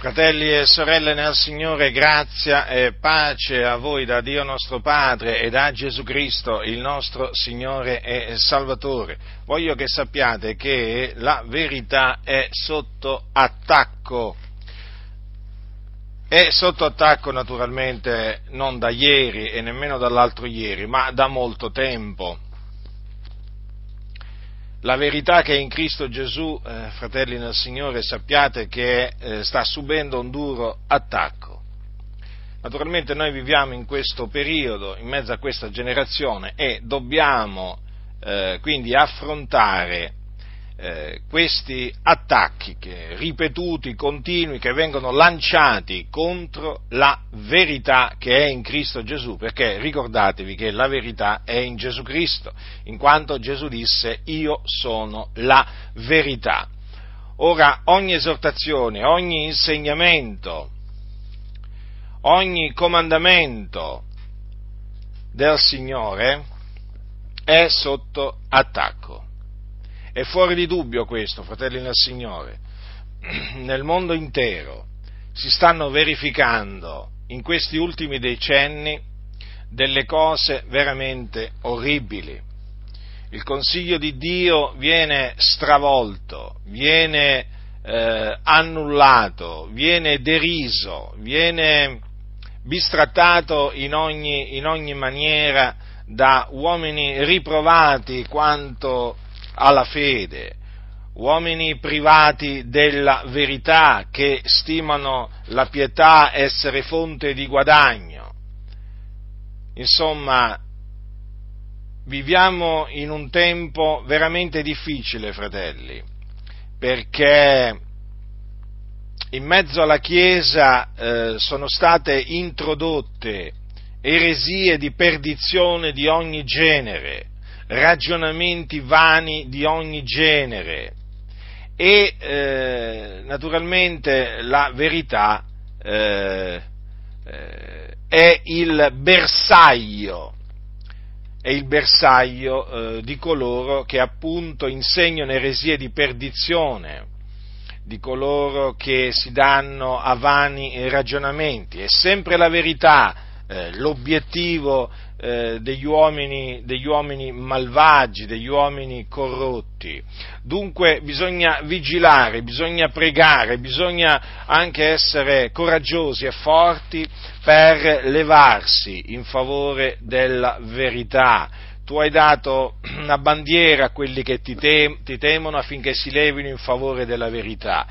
Fratelli e sorelle nel Signore, grazia e pace a voi da Dio nostro Padre e da Gesù Cristo, il nostro Signore e Salvatore. Voglio che sappiate che la verità è sotto attacco. È sotto attacco naturalmente non da ieri e nemmeno dall'altro ieri, ma da molto tempo la verità che è in Cristo Gesù, eh, fratelli nel Signore, sappiate che eh, sta subendo un duro attacco. Naturalmente noi viviamo in questo periodo, in mezzo a questa generazione e dobbiamo eh, quindi affrontare eh, questi attacchi che, ripetuti, continui, che vengono lanciati contro la verità che è in Cristo Gesù, perché ricordatevi che la verità è in Gesù Cristo, in quanto Gesù disse io sono la verità. Ora ogni esortazione, ogni insegnamento, ogni comandamento del Signore è sotto attacco è fuori di dubbio questo, fratelli nel Signore. Nel mondo intero si stanno verificando in questi ultimi decenni delle cose veramente orribili. Il consiglio di Dio viene stravolto, viene eh, annullato, viene deriso, viene bistrattato in ogni, in ogni maniera da uomini riprovati quanto alla fede, uomini privati della verità che stimano la pietà essere fonte di guadagno. Insomma, viviamo in un tempo veramente difficile, fratelli, perché in mezzo alla Chiesa eh, sono state introdotte eresie di perdizione di ogni genere, ragionamenti vani di ogni genere e eh, naturalmente la verità eh, eh, è il bersaglio, è il bersaglio eh, di coloro che appunto insegnano eresie di perdizione, di coloro che si danno a vani ragionamenti. È sempre la verità eh, l'obiettivo eh, degli, uomini, degli uomini malvagi, degli uomini corrotti. Dunque bisogna vigilare, bisogna pregare, bisogna anche essere coraggiosi e forti per levarsi in favore della verità. Tu hai dato una bandiera a quelli che ti, tem- ti temono affinché si levino in favore della verità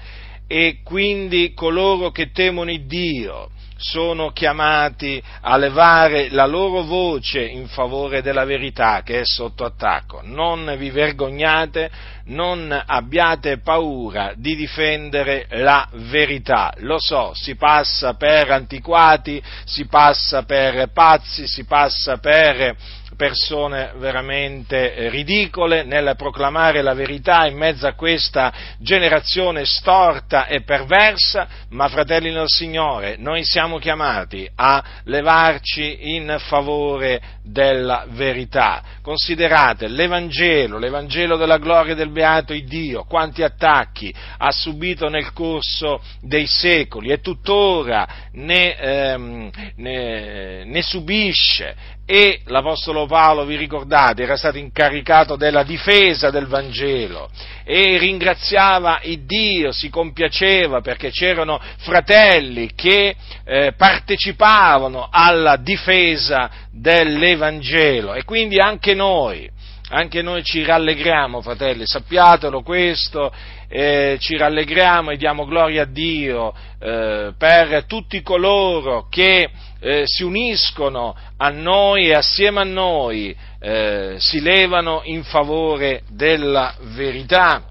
e quindi coloro che temono Dio sono chiamati a levare la loro voce in favore della verità che è sotto attacco. Non vi vergognate, non abbiate paura di difendere la verità. Lo so, si passa per antiquati, si passa per pazzi, si passa per persone veramente eh, ridicole nel proclamare la verità in mezzo a questa generazione storta e perversa, ma fratelli del Signore, noi siamo chiamati a levarci in favore della verità. Considerate l'Evangelo, l'Evangelo della gloria del beato Dio, quanti attacchi ha subito nel corso dei secoli e tuttora ne, ehm, ne, ne subisce e l'Apostolo Paolo, vi ricordate, era stato incaricato della difesa del Vangelo e ringraziava il Dio, si compiaceva perché c'erano fratelli che eh, partecipavano alla difesa dell'Evangelo. E quindi anche noi, anche noi ci rallegriamo, fratelli, sappiatelo questo, eh, ci rallegriamo e diamo gloria a Dio eh, per tutti coloro che eh, si uniscono a noi e assieme a noi eh, si levano in favore della verità.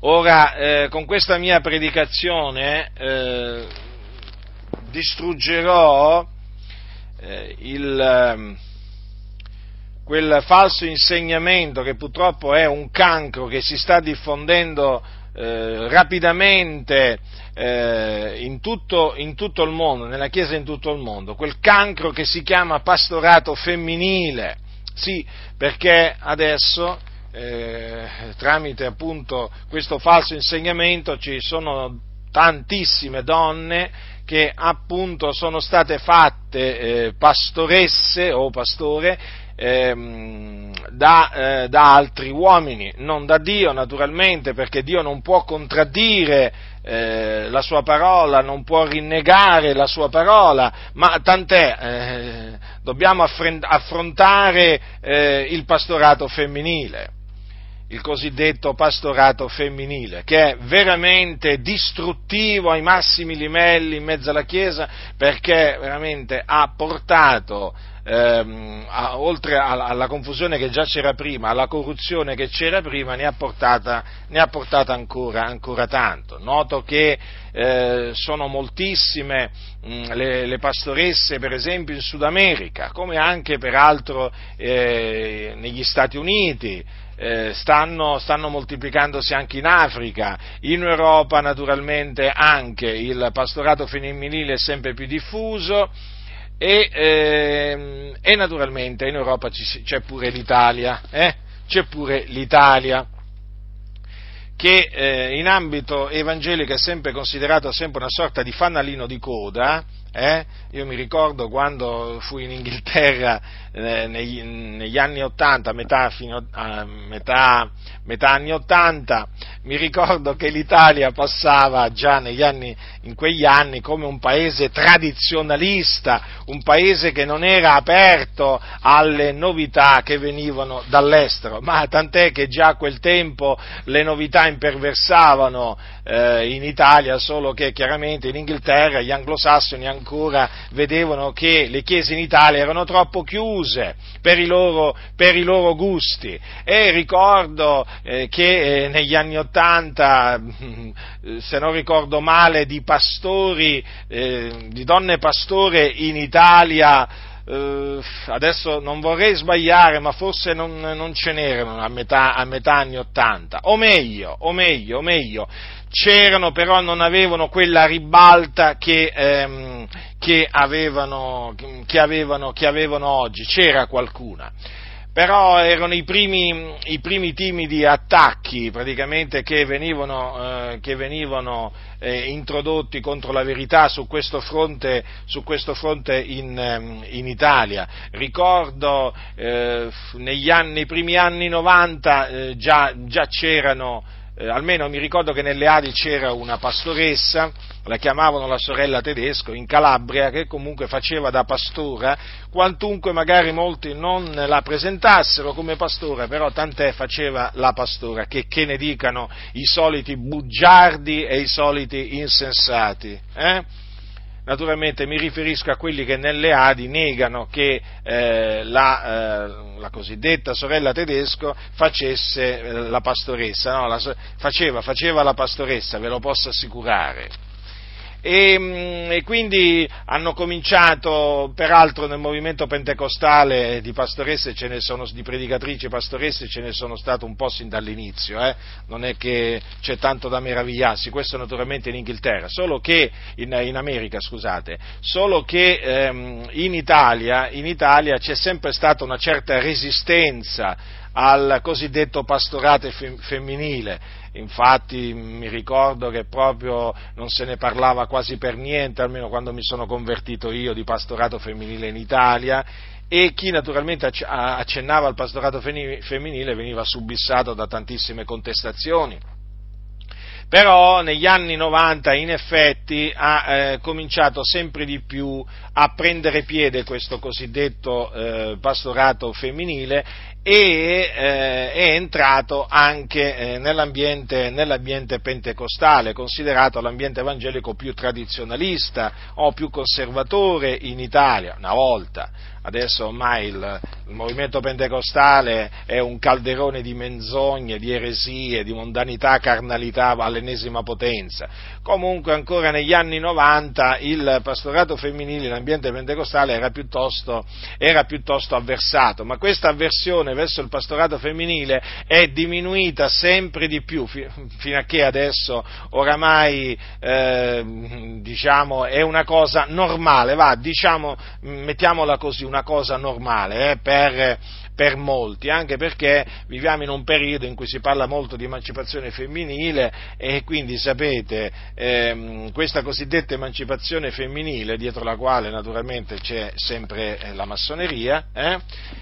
Ora, eh, con questa mia predicazione eh, distruggerò il ehm, quel falso insegnamento che purtroppo è un cancro che si sta diffondendo eh, rapidamente eh, in, tutto, in, tutto, il mondo, nella Chiesa in tutto il mondo, quel cancro che si chiama pastorato femminile. Sì, perché adesso eh, tramite appunto questo falso insegnamento ci sono tantissime donne che appunto sono state fatte eh, pastoresse o pastore ehm, da, eh, da, altri uomini, non da Dio naturalmente, perché Dio non può contraddire eh, la sua parola, non può rinnegare la sua parola, ma tant'è, eh, dobbiamo affrontare eh, il pastorato femminile il cosiddetto pastorato femminile, che è veramente distruttivo ai massimi livelli in mezzo alla Chiesa perché veramente ha portato, ehm, a, oltre alla, alla, confusione che già c'era prima, alla corruzione che c'era prima, ne ha portata, ne ha portata ancora, ancora, tanto. Noto che eh, sono moltissime mh, le, le, pastoresse, per esempio, in Sud America, come anche peraltro eh, negli Stati Uniti, eh, stanno, stanno, moltiplicandosi anche in Africa, in Europa naturalmente anche il pastorato femminile è sempre più diffuso e, eh, e naturalmente in Europa c'è pure l'Italia, eh? c'è pure l'Italia che eh, in ambito evangelico è sempre considerato sempre una sorta di fanalino di coda, eh? Io mi ricordo quando fui in Inghilterra eh, negli, negli, anni 80, metà, a, metà, metà, anni 80, mi ricordo che l'Italia passava già anni, in quegli anni come un paese tradizionalista, un paese che non era aperto alle novità che venivano dall'estero, ma tant'è che già a quel tempo le novità imperversavano eh, in Italia, solo che chiaramente in Inghilterra gli anglosassoni ancora vedevano che le chiese in Italia erano troppo chiuse per i loro, per i loro gusti. E ricordo eh, che eh, negli anni Ottanta, se non ricordo male, di pastori, eh, di donne pastore in Italia, Uh, adesso non vorrei sbagliare, ma forse non, non ce n'erano a metà, a metà, anni Ottanta, o meglio, o meglio, o meglio, c'erano però non avevano quella ribalta che, ehm, che, avevano, che, avevano, che avevano oggi, c'era qualcuna però erano i primi, i primi, timidi attacchi praticamente che venivano, eh, che venivano eh, introdotti contro la verità su questo fronte, su questo fronte in, ehm, in, Italia. Ricordo eh, negli anni, nei primi anni 90 eh, già, già c'erano eh, almeno mi ricordo che nelle Adi c'era una pastoressa, la chiamavano la sorella tedesco, in Calabria, che comunque faceva da pastora, quantunque magari molti non la presentassero come pastora, però tant'è faceva la pastora, che, che ne dicano i soliti bugiardi e i soliti insensati. Eh? Naturalmente mi riferisco a quelli che nelle Adi negano che eh, la, eh, la, cosiddetta sorella tedesco facesse eh, la pastoressa, no, la, faceva, faceva la pastoressa, ve lo posso assicurare e, mm, e, quindi hanno cominciato, peraltro nel movimento pentecostale di pastoresse ce ne sono, di predicatrici pastoresse ce ne sono state un po' sin dall'inizio, eh? non è che c'è tanto da meravigliarsi, questo naturalmente in Inghilterra, solo che, in, in America scusate, solo che ehm, in, Italia, in Italia c'è sempre stata una certa resistenza al cosiddetto pastorato femminile. Infatti mi ricordo che proprio non se ne parlava quasi per niente, almeno quando mi sono convertito io, di pastorato femminile in Italia e chi naturalmente accennava al pastorato femminile veniva subissato da tantissime contestazioni però negli anni 90 in effetti ha eh, cominciato sempre di più a prendere piede questo cosiddetto eh, pastorato femminile e eh, è entrato anche eh, nell'ambiente, nell'ambiente, pentecostale, considerato l'ambiente evangelico più tradizionalista o più conservatore in Italia, una volta adesso ormai il, il, movimento pentecostale è un calderone di menzogne, di eresie, di mondanità, carnalità all'ennesima potenza. Comunque ancora negli anni 90 il pastorato femminile, l'ambiente pentecostale era piuttosto, era piuttosto avversato, ma questa avversione verso il pastorato femminile è diminuita sempre di più, fino a che adesso oramai eh, diciamo, è una cosa normale, va, diciamo, mettiamola così, una cosa normale eh, per, per molti, anche perché viviamo in un periodo in cui si parla molto di emancipazione femminile e quindi sapete ehm, questa cosiddetta emancipazione femminile, dietro la quale naturalmente c'è sempre eh, la massoneria, eh,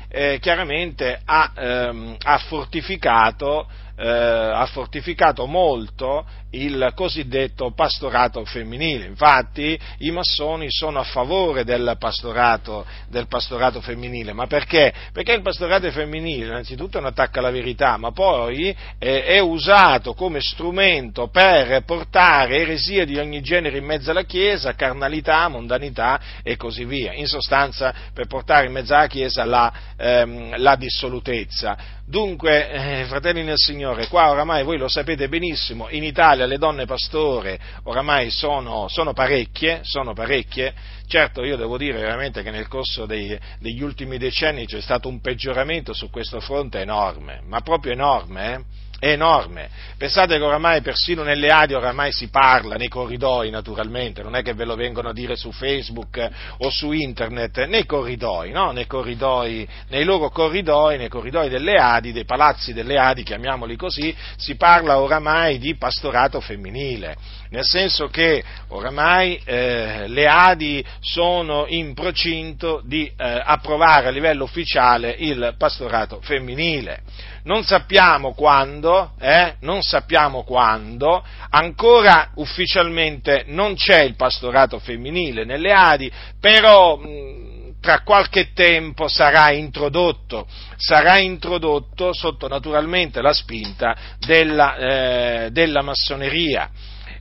eh, chiaramente ha, ehm, ha fortificato eh, ha fortificato molto il cosiddetto pastorato femminile. Infatti i massoni sono a favore del pastorato, del pastorato femminile, ma perché? Perché il pastorato femminile innanzitutto è un attacco alla verità, ma poi eh, è usato come strumento per portare eresie di ogni genere in mezzo alla Chiesa, carnalità, mondanità e così via. In sostanza per portare in mezzo alla Chiesa la, ehm, la dissolutezza. Dunque, eh, fratelli nel Signore, qua oramai voi lo sapete benissimo, in Italia le donne pastore oramai sono, sono parecchie, sono parecchie, certo io devo dire veramente che nel corso dei, degli ultimi decenni c'è stato un peggioramento su questo fronte enorme, ma proprio enorme, eh? È enorme. Pensate che oramai persino nelle Adi oramai si parla, nei corridoi naturalmente, non è che ve lo vengono a dire su Facebook o su internet, nei corridoi, no? nei, corridoi nei loro corridoi, nei corridoi delle Adi, dei palazzi delle Adi, chiamiamoli così, si parla oramai di pastorato femminile, nel senso che oramai eh, le Adi sono in procinto di eh, approvare a livello ufficiale il pastorato femminile non sappiamo quando, eh, non sappiamo quando, ancora ufficialmente non c'è il pastorato femminile nelle Adi, però mh, tra qualche tempo sarà introdotto, sarà introdotto sotto naturalmente la spinta della, eh, della massoneria.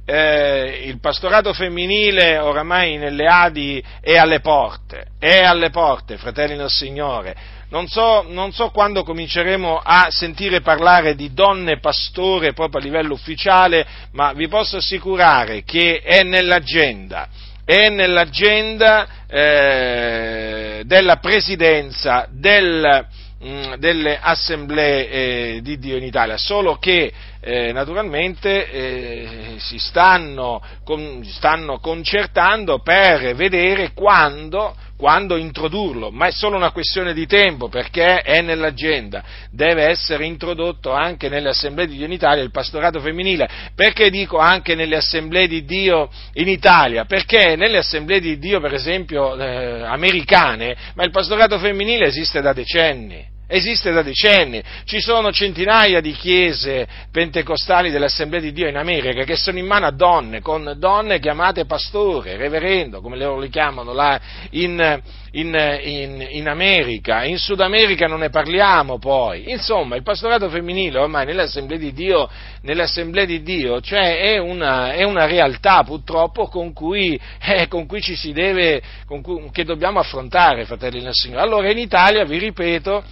Eh, il pastorato femminile oramai nelle Adi è alle porte, è alle porte, fratelli del Signore non so, non so quando cominceremo a sentire parlare di donne pastore proprio a livello ufficiale, ma vi posso assicurare che è nell'agenda, è nell'agenda eh, della presidenza del, mh, mm, delle assemblee eh, di Dio in Italia, solo che eh, naturalmente eh, si stanno, con, stanno, concertando per vedere quando, quando, introdurlo, ma è solo una questione di tempo perché è nell'agenda, deve essere introdotto anche nelle assemblee di Dio in Italia il pastorato femminile, perché dico anche nelle assemblee di Dio in Italia? Perché nelle assemblee di Dio, per esempio, eh, americane, ma il pastorato femminile esiste da decenni esiste da decenni, ci sono centinaia di chiese pentecostali dell'Assemblea di Dio in America che sono in mano a donne, con donne chiamate pastore, reverendo, come loro li chiamano là in, in, in, in America, in Sud America non ne parliamo poi, insomma il pastorato femminile ormai nell'Assemblea di Dio, nell'Assemblea di Dio cioè è, una, è una realtà purtroppo con cui, eh, con cui ci si deve, cui, che dobbiamo affrontare, fratelli del Signore. Allora in Italia, vi ripeto,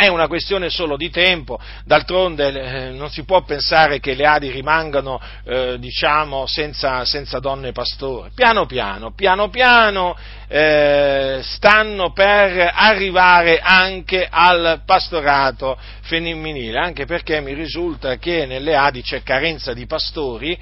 è una questione solo di tempo, d'altronde eh, non si può pensare che le Adi rimangano eh, diciamo, senza, senza, donne pastore. Piano piano, piano piano eh, stanno per arrivare anche al pastorato femminile, anche perché mi risulta che nelle Adi c'è carenza di pastori.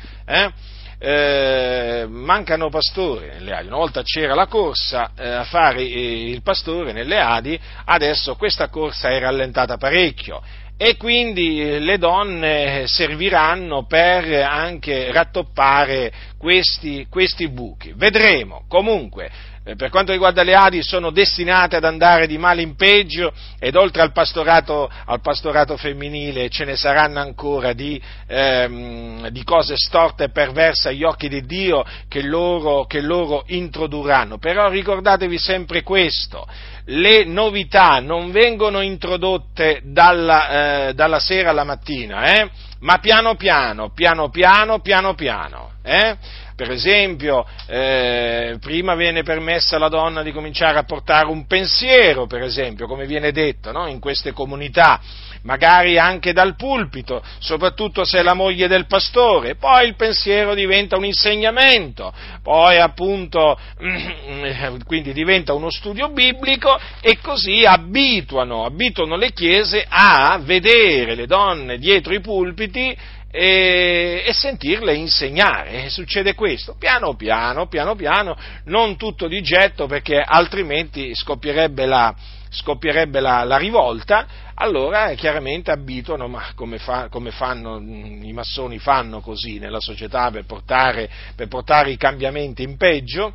Eh, eh, mancano pastori nelle Adi. Una volta c'era la corsa eh, a fare il pastore nelle Adi, adesso questa corsa è rallentata parecchio e quindi le donne serviranno per anche rattoppare questi, questi buchi. Vedremo. Comunque, eh, per quanto riguarda le Adi, sono destinate ad andare di male in peggio ed oltre al pastorato, al pastorato femminile ce ne saranno ancora di, ehm, di, cose storte e perverse agli occhi di Dio che loro, che loro introdurranno. Però ricordatevi sempre questo, le novità non vengono introdotte dalla, eh, dalla sera alla mattina, eh? ma piano piano, piano piano, piano piano. Eh? Per esempio, eh, prima viene permessa alla donna di cominciare a portare un pensiero, per esempio, come viene detto no? in queste comunità, magari anche dal pulpito, soprattutto se è la moglie del pastore, poi il pensiero diventa un insegnamento, poi appunto quindi diventa uno studio biblico e così abituano, abituano le chiese a vedere le donne dietro i pulpiti e, e, sentirle insegnare. E succede questo, piano piano, piano piano, non tutto di getto perché altrimenti scoppierebbe la, scoppierebbe la, la rivolta, allora chiaramente abituano, ma come, fa, come fanno, i massoni fanno così nella società per portare, per portare i cambiamenti in peggio,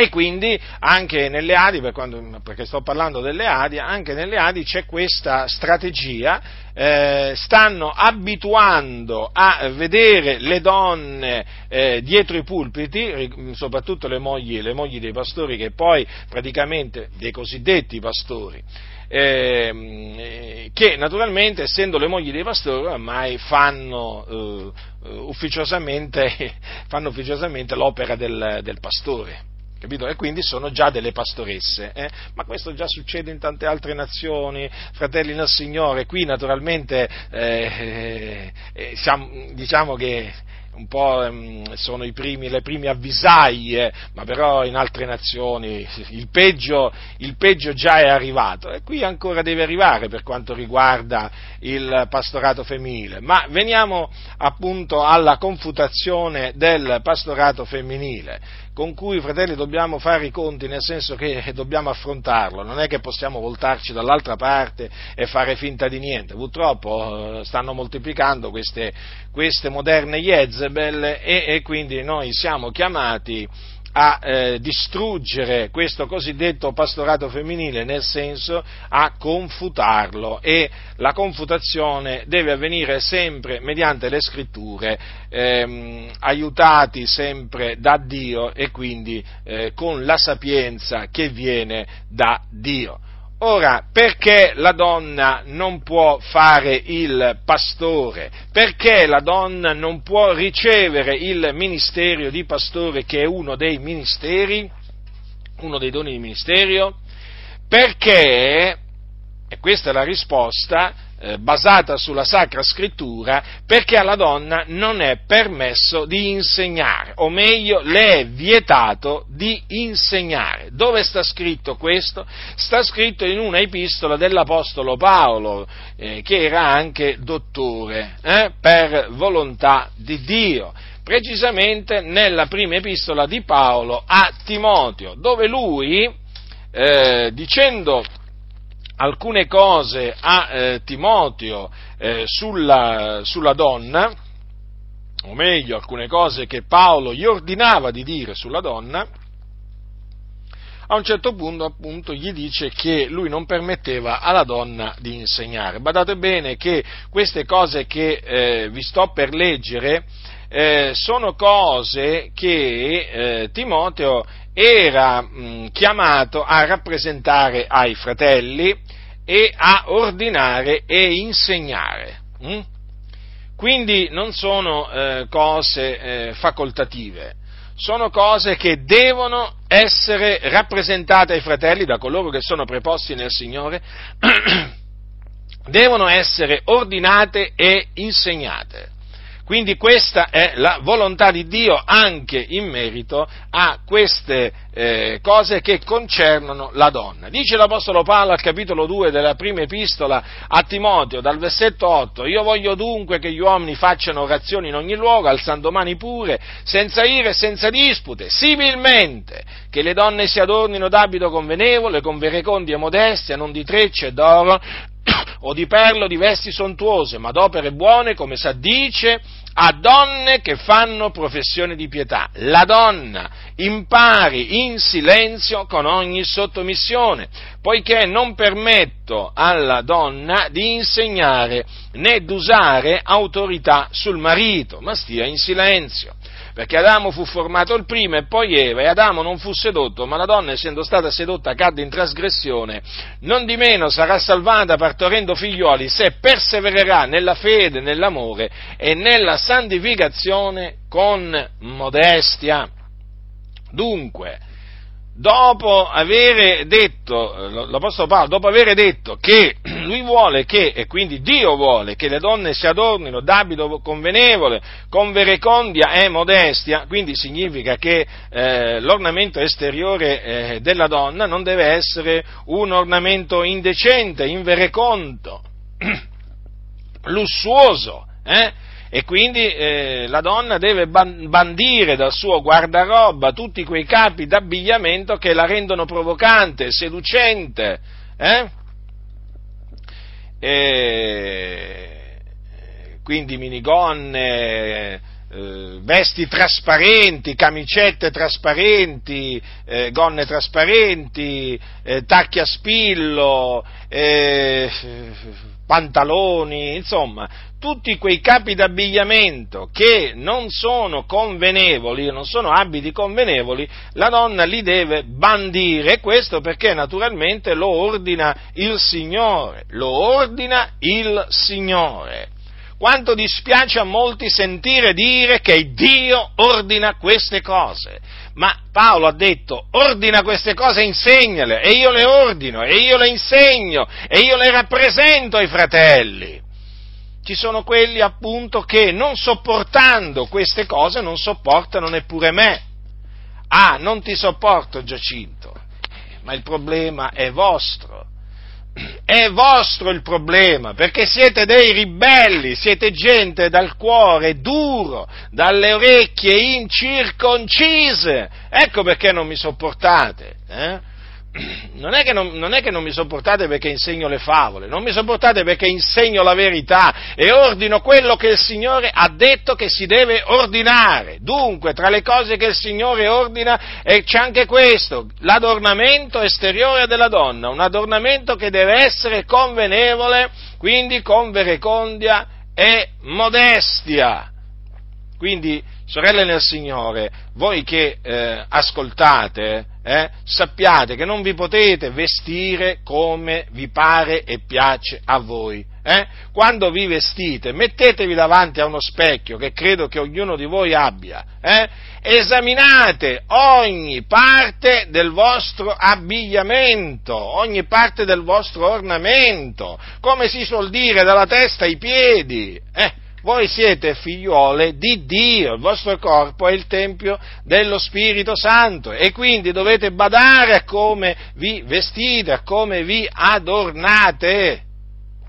e quindi anche nelle Adi, per quando, perché sto parlando delle Adi, anche nelle Adi c'è questa strategia, eh, stanno abituando a vedere le donne eh, dietro i pulpiti, soprattutto le mogli, le mogli dei pastori, che poi praticamente dei cosiddetti pastori, eh, che naturalmente, essendo le mogli dei pastori, ormai fanno, eh, ufficiosamente, fanno ufficiosamente, l'opera del, del pastore capito? E quindi sono già delle pastoresse, eh? ma questo già succede in tante altre nazioni, fratelli nel Signore, qui naturalmente eh, eh, siamo, diciamo che un po' ehm, sono i primi, le prime avvisaglie, ma però in altre nazioni il peggio, il peggio, già è arrivato e qui ancora deve arrivare per quanto riguarda il pastorato femminile. Ma veniamo appunto alla confutazione del pastorato femminile con cui, fratelli, dobbiamo fare i conti, nel senso che dobbiamo affrontarlo, non è che possiamo voltarci dall'altra parte e fare finta di niente. Purtroppo eh, stanno moltiplicando queste, queste moderne Jezebel e, e quindi noi siamo chiamati a eh, distruggere questo cosiddetto pastorato femminile, nel senso a confutarlo e la confutazione deve avvenire sempre mediante le scritture, ehm, aiutati sempre da Dio e quindi eh, con la sapienza che viene da Dio. Ora, perché la donna non può fare il pastore? Perché la donna non può ricevere il ministero di pastore che è uno dei ministeri, uno dei doni di ministerio? Perché, e questa è la risposta, eh, basata sulla Sacra Scrittura, perché alla donna non è permesso di insegnare, o meglio, le è vietato di insegnare. Dove sta scritto questo? Sta scritto in una epistola dell'Apostolo Paolo, eh, che era anche dottore, eh, per volontà di Dio precisamente nella prima epistola di Paolo a Timoteo, dove lui, eh, dicendo alcune cose a eh, Timoteo eh, sulla, sulla donna, o meglio alcune cose che Paolo gli ordinava di dire sulla donna, a un certo punto appunto gli dice che lui non permetteva alla donna di insegnare. Badate bene che queste cose che eh, vi sto per leggere eh, sono cose che eh, Timoteo era mh, chiamato a rappresentare ai fratelli e a ordinare e insegnare. Hm? Quindi non sono eh, cose eh, facoltative, sono cose che devono essere rappresentate ai fratelli da coloro che sono preposti nel Signore, devono essere ordinate e insegnate. Quindi questa è la volontà di Dio anche in merito a queste eh, cose che concernono la donna. Dice l'Apostolo Paolo al capitolo 2 della prima epistola a Timoteo, dal versetto 8, io voglio dunque che gli uomini facciano orazioni in ogni luogo, alzando mani pure, senza ire e senza dispute, similmente che le donne si adornino d'abito convenevole, con verecondia e modestia, non di trecce e d'oro, o di perlo di vesti sontuose, ma d'opere buone, come sa dice, a donne che fanno professione di pietà. La donna impari in silenzio con ogni sottomissione, poiché non permetto alla donna di insegnare né d'usare autorità sul marito, ma stia in silenzio perché Adamo fu formato il primo e poi Eva, e Adamo non fu sedotto, ma la donna, essendo stata sedotta, cadde in trasgressione, non di meno sarà salvata partorendo figlioli se persevererà nella fede, nell'amore e nella santificazione con modestia. Dunque, dopo avere detto, l'Apostolo Paolo, dopo avere detto che lui vuole che, e quindi Dio vuole, che le donne si adornino d'abito convenevole, con verecondia e modestia, quindi significa che eh, l'ornamento esteriore eh, della donna non deve essere un ornamento indecente, invereconto, lussuoso, eh? E quindi eh, la donna deve bandire dal suo guardaroba tutti quei capi d'abbigliamento che la rendono provocante, seducente, Eh? E, quindi minigonne, eh, vesti trasparenti, camicette trasparenti, eh, gonne trasparenti, eh, tacchi a spillo, eh, pantaloni, insomma, tutti quei capi d'abbigliamento che non sono convenevoli, non sono abiti convenevoli, la donna li deve bandire, questo perché naturalmente lo ordina il Signore, lo ordina il Signore. Quanto dispiace a molti sentire dire che Dio ordina queste cose. Ma Paolo ha detto, ordina queste cose e insegnale, e io le ordino, e io le insegno, e io le rappresento ai fratelli. Ci sono quelli appunto che non sopportando queste cose non sopportano neppure me. Ah, non ti sopporto Giacinto, ma il problema è vostro è vostro il problema, perché siete dei ribelli, siete gente dal cuore duro, dalle orecchie incirconcise. Ecco perché non mi sopportate. Eh? Non è, non, non è, che non, mi sopportate perché insegno le favole, non mi sopportate perché insegno la verità e ordino quello che il Signore ha detto che si deve ordinare. Dunque, tra le cose che il Signore ordina c'è anche questo, l'adornamento esteriore della donna, un adornamento che deve essere convenevole, quindi con verecondia e modestia. Quindi, sorelle nel Signore, voi che eh, ascoltate, eh, sappiate che non vi potete vestire come vi pare e piace a voi. Eh? Quando vi vestite, mettetevi davanti a uno specchio che credo che ognuno di voi abbia, eh? esaminate ogni parte del vostro abbigliamento, ogni parte del vostro ornamento, come si suol dire, dalla testa ai piedi. Eh? Voi siete figliuole di Dio, il vostro corpo è il Tempio dello Spirito Santo e quindi dovete badare a come vi vestite, a come vi adornate.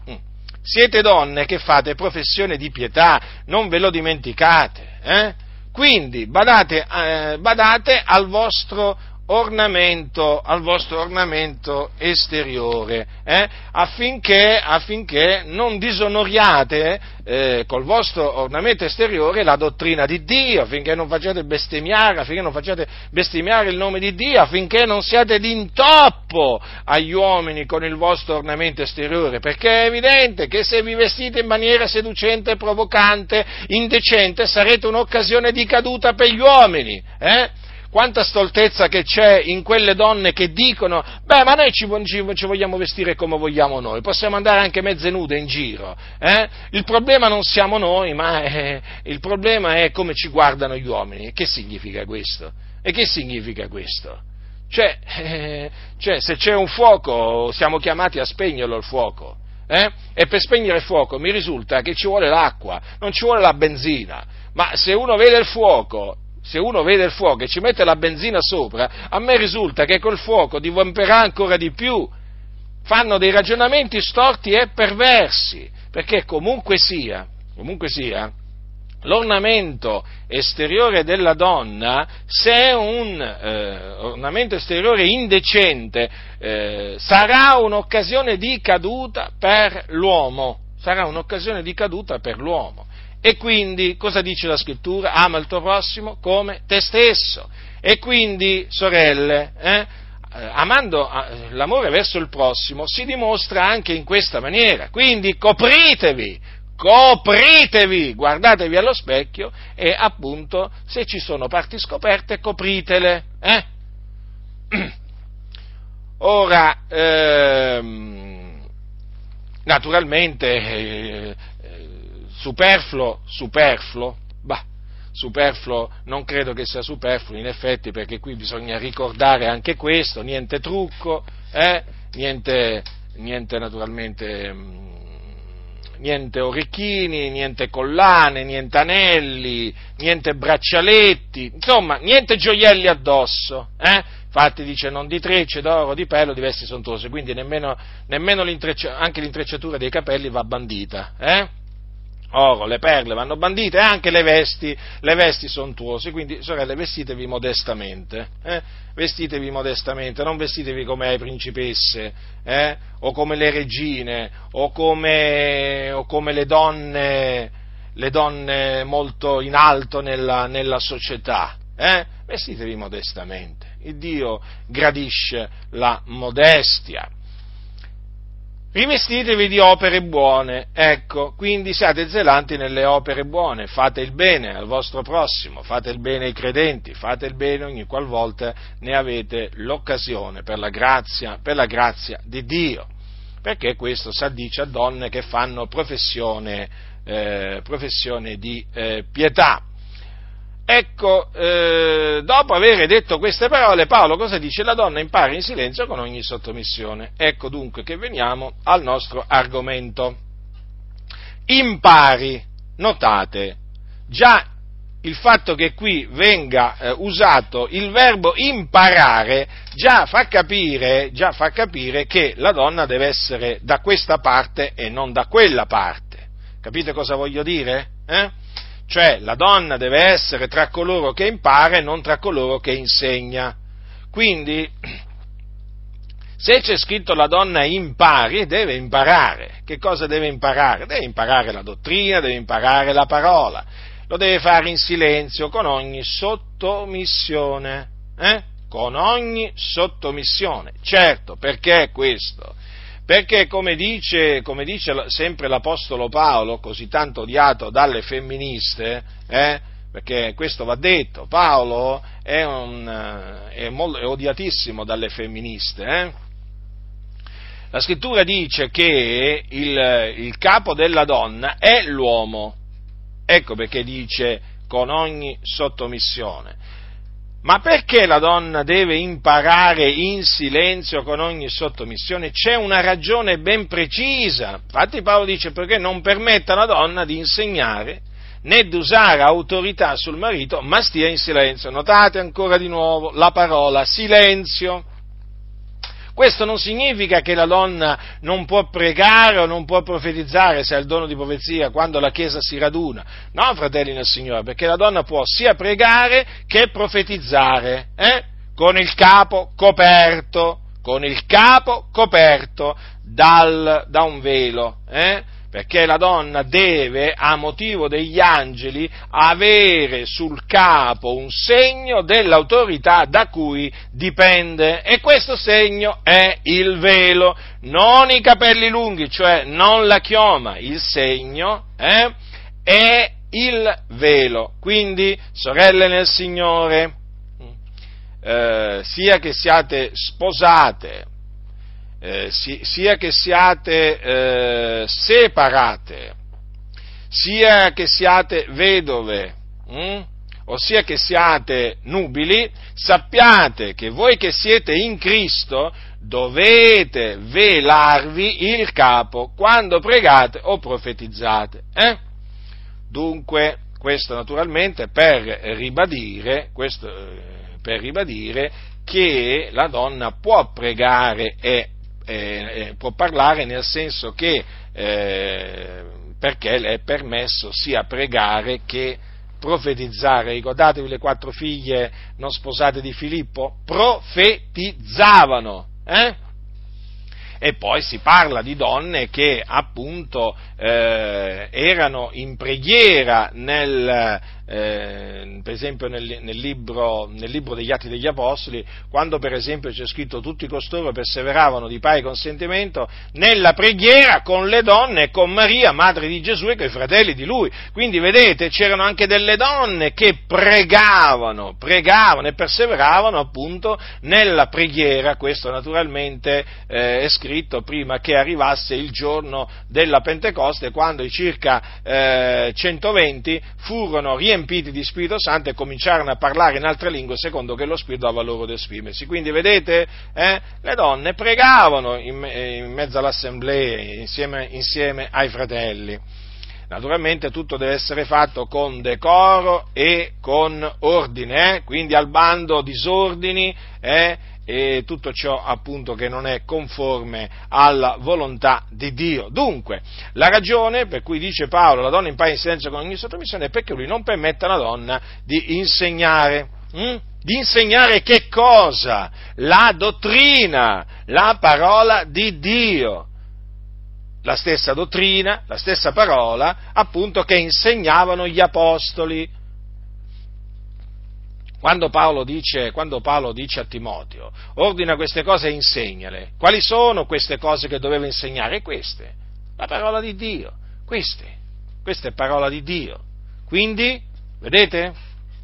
Mm. Siete donne che fate professione di pietà, non ve lo dimenticate. Eh? Quindi badate, eh, badate al vostro ornamento, al vostro ornamento esteriore, eh? affinché, affinché, non disonoriate eh, col vostro ornamento esteriore la dottrina di Dio, affinché non facciate bestemmiare, affinché non facciate bestemmiare il nome di Dio, affinché non siate d'intoppo agli uomini con il vostro ornamento esteriore, perché è evidente che se vi vestite in maniera seducente, provocante, indecente, sarete un'occasione di caduta per gli uomini. Eh? Quanta stoltezza che c'è in quelle donne che dicono, beh, ma noi ci, ci, ci vogliamo vestire come vogliamo noi, possiamo andare anche mezze nude in giro. Eh? Il problema non siamo noi, ma è, il problema è come ci guardano gli uomini. Che significa questo? E che significa questo? Cioè, eh, cioè, se c'è un fuoco siamo chiamati a spegnerlo il fuoco. Eh? E per spegnere il fuoco mi risulta che ci vuole l'acqua, non ci vuole la benzina. Ma se uno vede il fuoco se uno vede il fuoco e ci mette la benzina sopra, a me risulta che col fuoco divamperà ancora di più. Fanno dei ragionamenti storti e perversi, perché comunque sia, comunque sia, l'ornamento esteriore della donna, se è un eh, ornamento esteriore indecente, eh, sarà un'occasione di caduta per l'uomo. Sarà un'occasione di caduta per l'uomo. E quindi cosa dice la scrittura? Ama il tuo prossimo come te stesso. E quindi, sorelle, eh, amando eh, l'amore verso il prossimo si dimostra anche in questa maniera. Quindi copritevi, copritevi, guardatevi allo specchio e appunto se ci sono parti scoperte copritele. Eh? Ora, ehm, naturalmente eh, superfluo, superfluo, bah, superfluo non credo che sia superfluo in effetti perché qui bisogna ricordare anche questo, niente trucco, eh? niente, niente naturalmente mm, niente orecchini, niente collane, niente anelli, niente braccialetti, insomma, niente gioielli addosso. Eh? Infatti dice non di trecce, d'oro, di pelo, di vesti sontose, quindi nemmeno, nemmeno l'intreccia, anche l'intrecciatura dei capelli va bandita. Eh? Oro, le perle vanno bandite e anche le vesti, le vesti sontuose. Quindi, sorelle, vestitevi modestamente, eh? vestitevi modestamente, non vestitevi come le principesse, eh? o come le regine, o come, o come le, donne, le donne molto in alto nella, nella società. Eh? Vestitevi modestamente. Il Dio gradisce la modestia rivestitevi di opere buone, ecco, quindi siate zelanti nelle opere buone, fate il bene al vostro prossimo, fate il bene ai credenti, fate il bene ogni qualvolta ne avete l'occasione per la grazia, per la grazia di Dio, perché questo si addice a donne che fanno professione, eh, professione di eh, pietà. Ecco, eh, dopo aver detto queste parole, Paolo cosa dice? La donna impara in silenzio con ogni sottomissione. Ecco dunque che veniamo al nostro argomento. Impari, notate, già il fatto che qui venga eh, usato il verbo imparare già fa, capire, già fa capire che la donna deve essere da questa parte e non da quella parte. Capite cosa voglio dire? Eh? Cioè la donna deve essere tra coloro che impara e non tra coloro che insegna. Quindi, se c'è scritto la donna impari, deve imparare. Che cosa deve imparare? Deve imparare la dottrina, deve imparare la parola. Lo deve fare in silenzio, con ogni sottomissione. Eh? Con ogni sottomissione. Certo, perché questo? Perché come dice, come dice sempre l'Apostolo Paolo, così tanto odiato dalle femministe, eh, perché questo va detto, Paolo è, un, è, molto, è odiatissimo dalle femministe, eh? La scrittura dice che il, il, capo della donna è l'uomo, ecco perché dice con ogni sottomissione. Ma perché la donna deve imparare in silenzio con ogni sottomissione? C'è una ragione ben precisa. Infatti Paolo dice perché non permetta alla donna di insegnare né di usare autorità sul marito, ma stia in silenzio. Notate ancora di nuovo la parola silenzio. Questo non significa che la donna non può pregare o non può profetizzare se ha il dono di profezia quando la Chiesa si raduna. No, fratelli nel Signore, perché la donna può sia pregare che profetizzare, eh? con il capo coperto, con il capo coperto dal, da un velo. Eh? Perché la donna deve, a motivo degli angeli, avere sul capo un segno dell'autorità da cui dipende. E questo segno è il velo, non i capelli lunghi, cioè non la chioma, il segno eh, è il velo. Quindi, sorelle nel Signore, eh, sia che siate sposate, eh, sia che siate eh, separate, sia che siate vedove, hm? ossia che siate nubili, sappiate che voi che siete in Cristo dovete velarvi il capo quando pregate o profetizzate. Eh? Dunque, questo naturalmente per ribadire, questo, eh, per ribadire che la donna può pregare e eh, eh, può parlare nel senso che eh, perché le è permesso sia pregare che profetizzare. Ricordatevi le quattro figlie non sposate di Filippo? Profetizzavano. Eh? E poi si parla di donne che appunto eh, erano in preghiera nel, eh, per esempio nel, nel, libro, nel, libro, degli Atti degli Apostoli, quando per esempio c'è scritto tutti costoro perseveravano di pari consentimento nella preghiera con le donne e con Maria, madre di Gesù e con i fratelli di lui. Quindi vedete, c'erano anche delle donne che pregavano, pregavano e perseveravano appunto nella preghiera, questo naturalmente eh, è scritto prima che arrivasse il giorno della Pentecoste, quando i circa eh, 120 furono riempiti riempiti di Spirito Santo e cominciarono a parlare in altre lingue secondo che lo Spirito dava loro ad esprimersi. Quindi vedete, eh, le donne pregavano in, in mezzo all'assemblea insieme, insieme ai fratelli. naturalmente tutto deve essere fatto con decoro e con ordine, eh? quindi al bando disordini eh? E tutto ciò appunto che non è conforme alla volontà di Dio. Dunque, la ragione per cui dice Paolo la donna impara in silenzio con ogni sottomissione è perché lui non permette alla donna di insegnare. Hm? Di insegnare che cosa? La dottrina, la parola di Dio la stessa dottrina, la stessa parola, appunto, che insegnavano gli apostoli. Quando Paolo, dice, quando Paolo dice a Timoteo, ordina queste cose e insegnale, quali sono queste cose che doveva insegnare? Queste, la parola di Dio, queste, questa è parola di Dio. Quindi, vedete,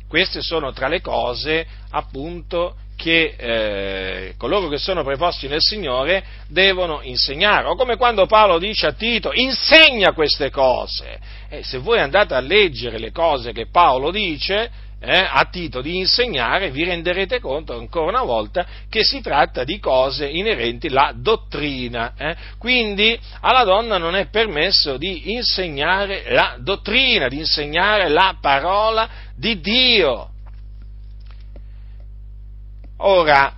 queste sono tra le cose, appunto, che eh, coloro che sono preposti nel Signore devono insegnare. O come quando Paolo dice a Tito, insegna queste cose. E se voi andate a leggere le cose che Paolo dice, eh, a Tito di insegnare, vi renderete conto ancora una volta che si tratta di cose inerenti alla dottrina. Eh. Quindi alla donna non è permesso di insegnare la dottrina, di insegnare la parola di Dio. Ora,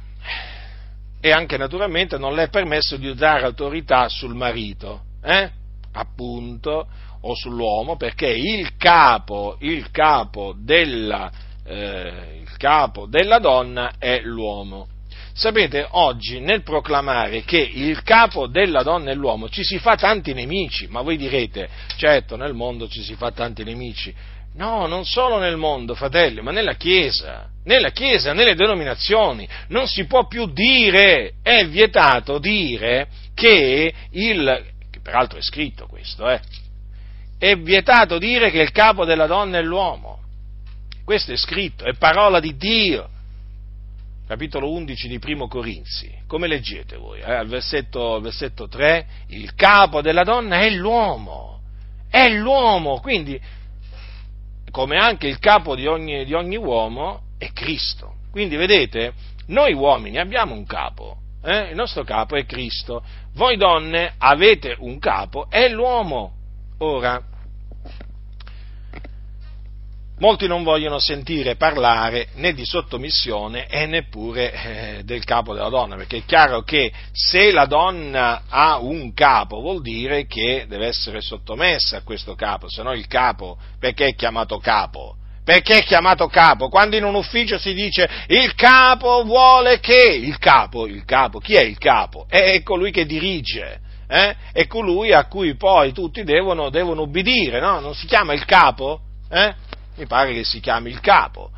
e anche naturalmente non le è permesso di usare autorità sul marito, eh? appunto, o sull'uomo, perché il capo, il capo, della, eh, il capo della donna è l'uomo. Sapete, oggi nel proclamare che il capo della donna è l'uomo ci si fa tanti nemici, ma voi direte, certo nel mondo ci si fa tanti nemici, No, non solo nel mondo, fratelli, ma nella Chiesa, nella Chiesa, nelle denominazioni. Non si può più dire, è vietato dire che il, che peraltro è scritto questo, eh, è vietato dire che il capo della donna è l'uomo. Questo è scritto, è parola di Dio. Capitolo 11 di Primo Corinzi. Come leggete voi? Eh? Al, versetto, versetto 3, il capo della donna è l'uomo. È l'uomo, quindi come anche il capo di ogni, di ogni uomo è Cristo. Quindi vedete, noi uomini abbiamo un capo, eh? il nostro capo è Cristo, voi donne avete un capo, è l'uomo. Ora, molti non vogliono sentire parlare né di sottomissione e neppure eh, del capo della donna, perché è chiaro che se la donna ha un capo vuol dire che deve essere sottomessa a questo capo, se no il capo perché è chiamato capo? Perché è chiamato capo? Quando in un ufficio si dice il capo vuole che, il capo, il capo, chi è il capo? È colui che dirige, eh? è colui a cui poi tutti devono, devono ubbidire, no? Non si chiama il capo? Eh? mi pare che si chiami il capo.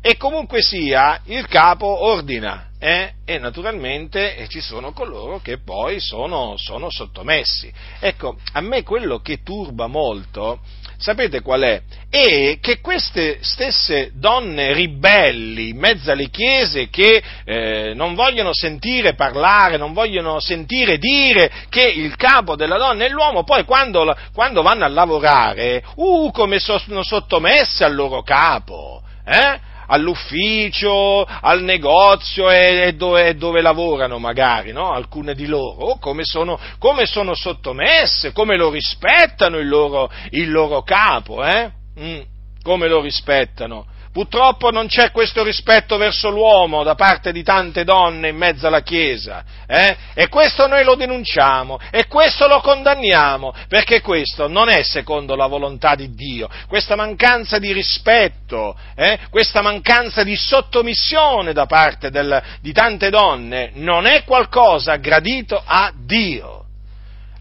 E comunque sia, il capo ordina eh? e naturalmente eh, ci sono coloro che poi sono, sono sottomessi. Ecco, a me quello che turba molto sapete qual è? È che queste stesse donne ribelli in mezzo alle chiese che eh, non vogliono sentire parlare, non vogliono sentire dire che il capo della donna è l'uomo, poi quando, quando vanno a lavorare, uh, come sono sottomesse al loro capo, eh? All'ufficio, al negozio e, dove, dove, lavorano magari, no? alcune di loro, oh, come, sono, come, sono, sottomesse, come lo rispettano il loro, il loro capo, eh? mm, come lo rispettano. Purtroppo non c'è questo rispetto verso l'uomo da parte di tante donne in mezzo alla Chiesa, eh? e questo noi lo denunciamo, e questo lo condanniamo, perché questo non è secondo la volontà di Dio, questa mancanza di rispetto, eh? questa mancanza di sottomissione da parte del, di tante donne non è qualcosa gradito a Dio.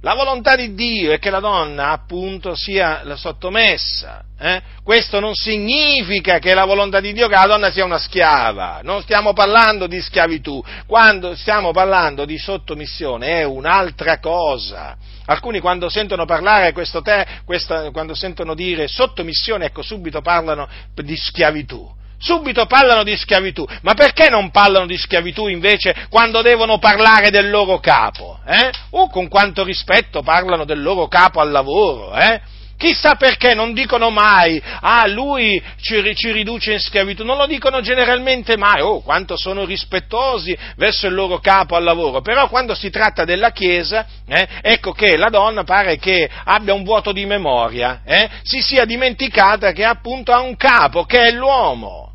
La volontà di Dio è che la donna appunto sia sottomessa. Eh? Questo non significa che la volontà di Dio che la donna sia una schiava, non stiamo parlando di schiavitù, quando stiamo parlando di sottomissione è un'altra cosa. Alcuni quando sentono parlare questo te, questa, quando sentono dire sottomissione, ecco subito parlano di schiavitù subito parlano di schiavitù, ma perché non parlano di schiavitù invece quando devono parlare del loro capo? Eh? O con quanto rispetto parlano del loro capo al lavoro? Eh? Chissà perché non dicono mai, ah, lui ci, ci, riduce in schiavitù, non lo dicono generalmente mai, oh, quanto sono rispettosi verso il loro capo al lavoro, però quando si tratta della Chiesa, eh, ecco che la donna pare che abbia un vuoto di memoria, eh, si sia dimenticata che appunto ha un capo, che è l'uomo.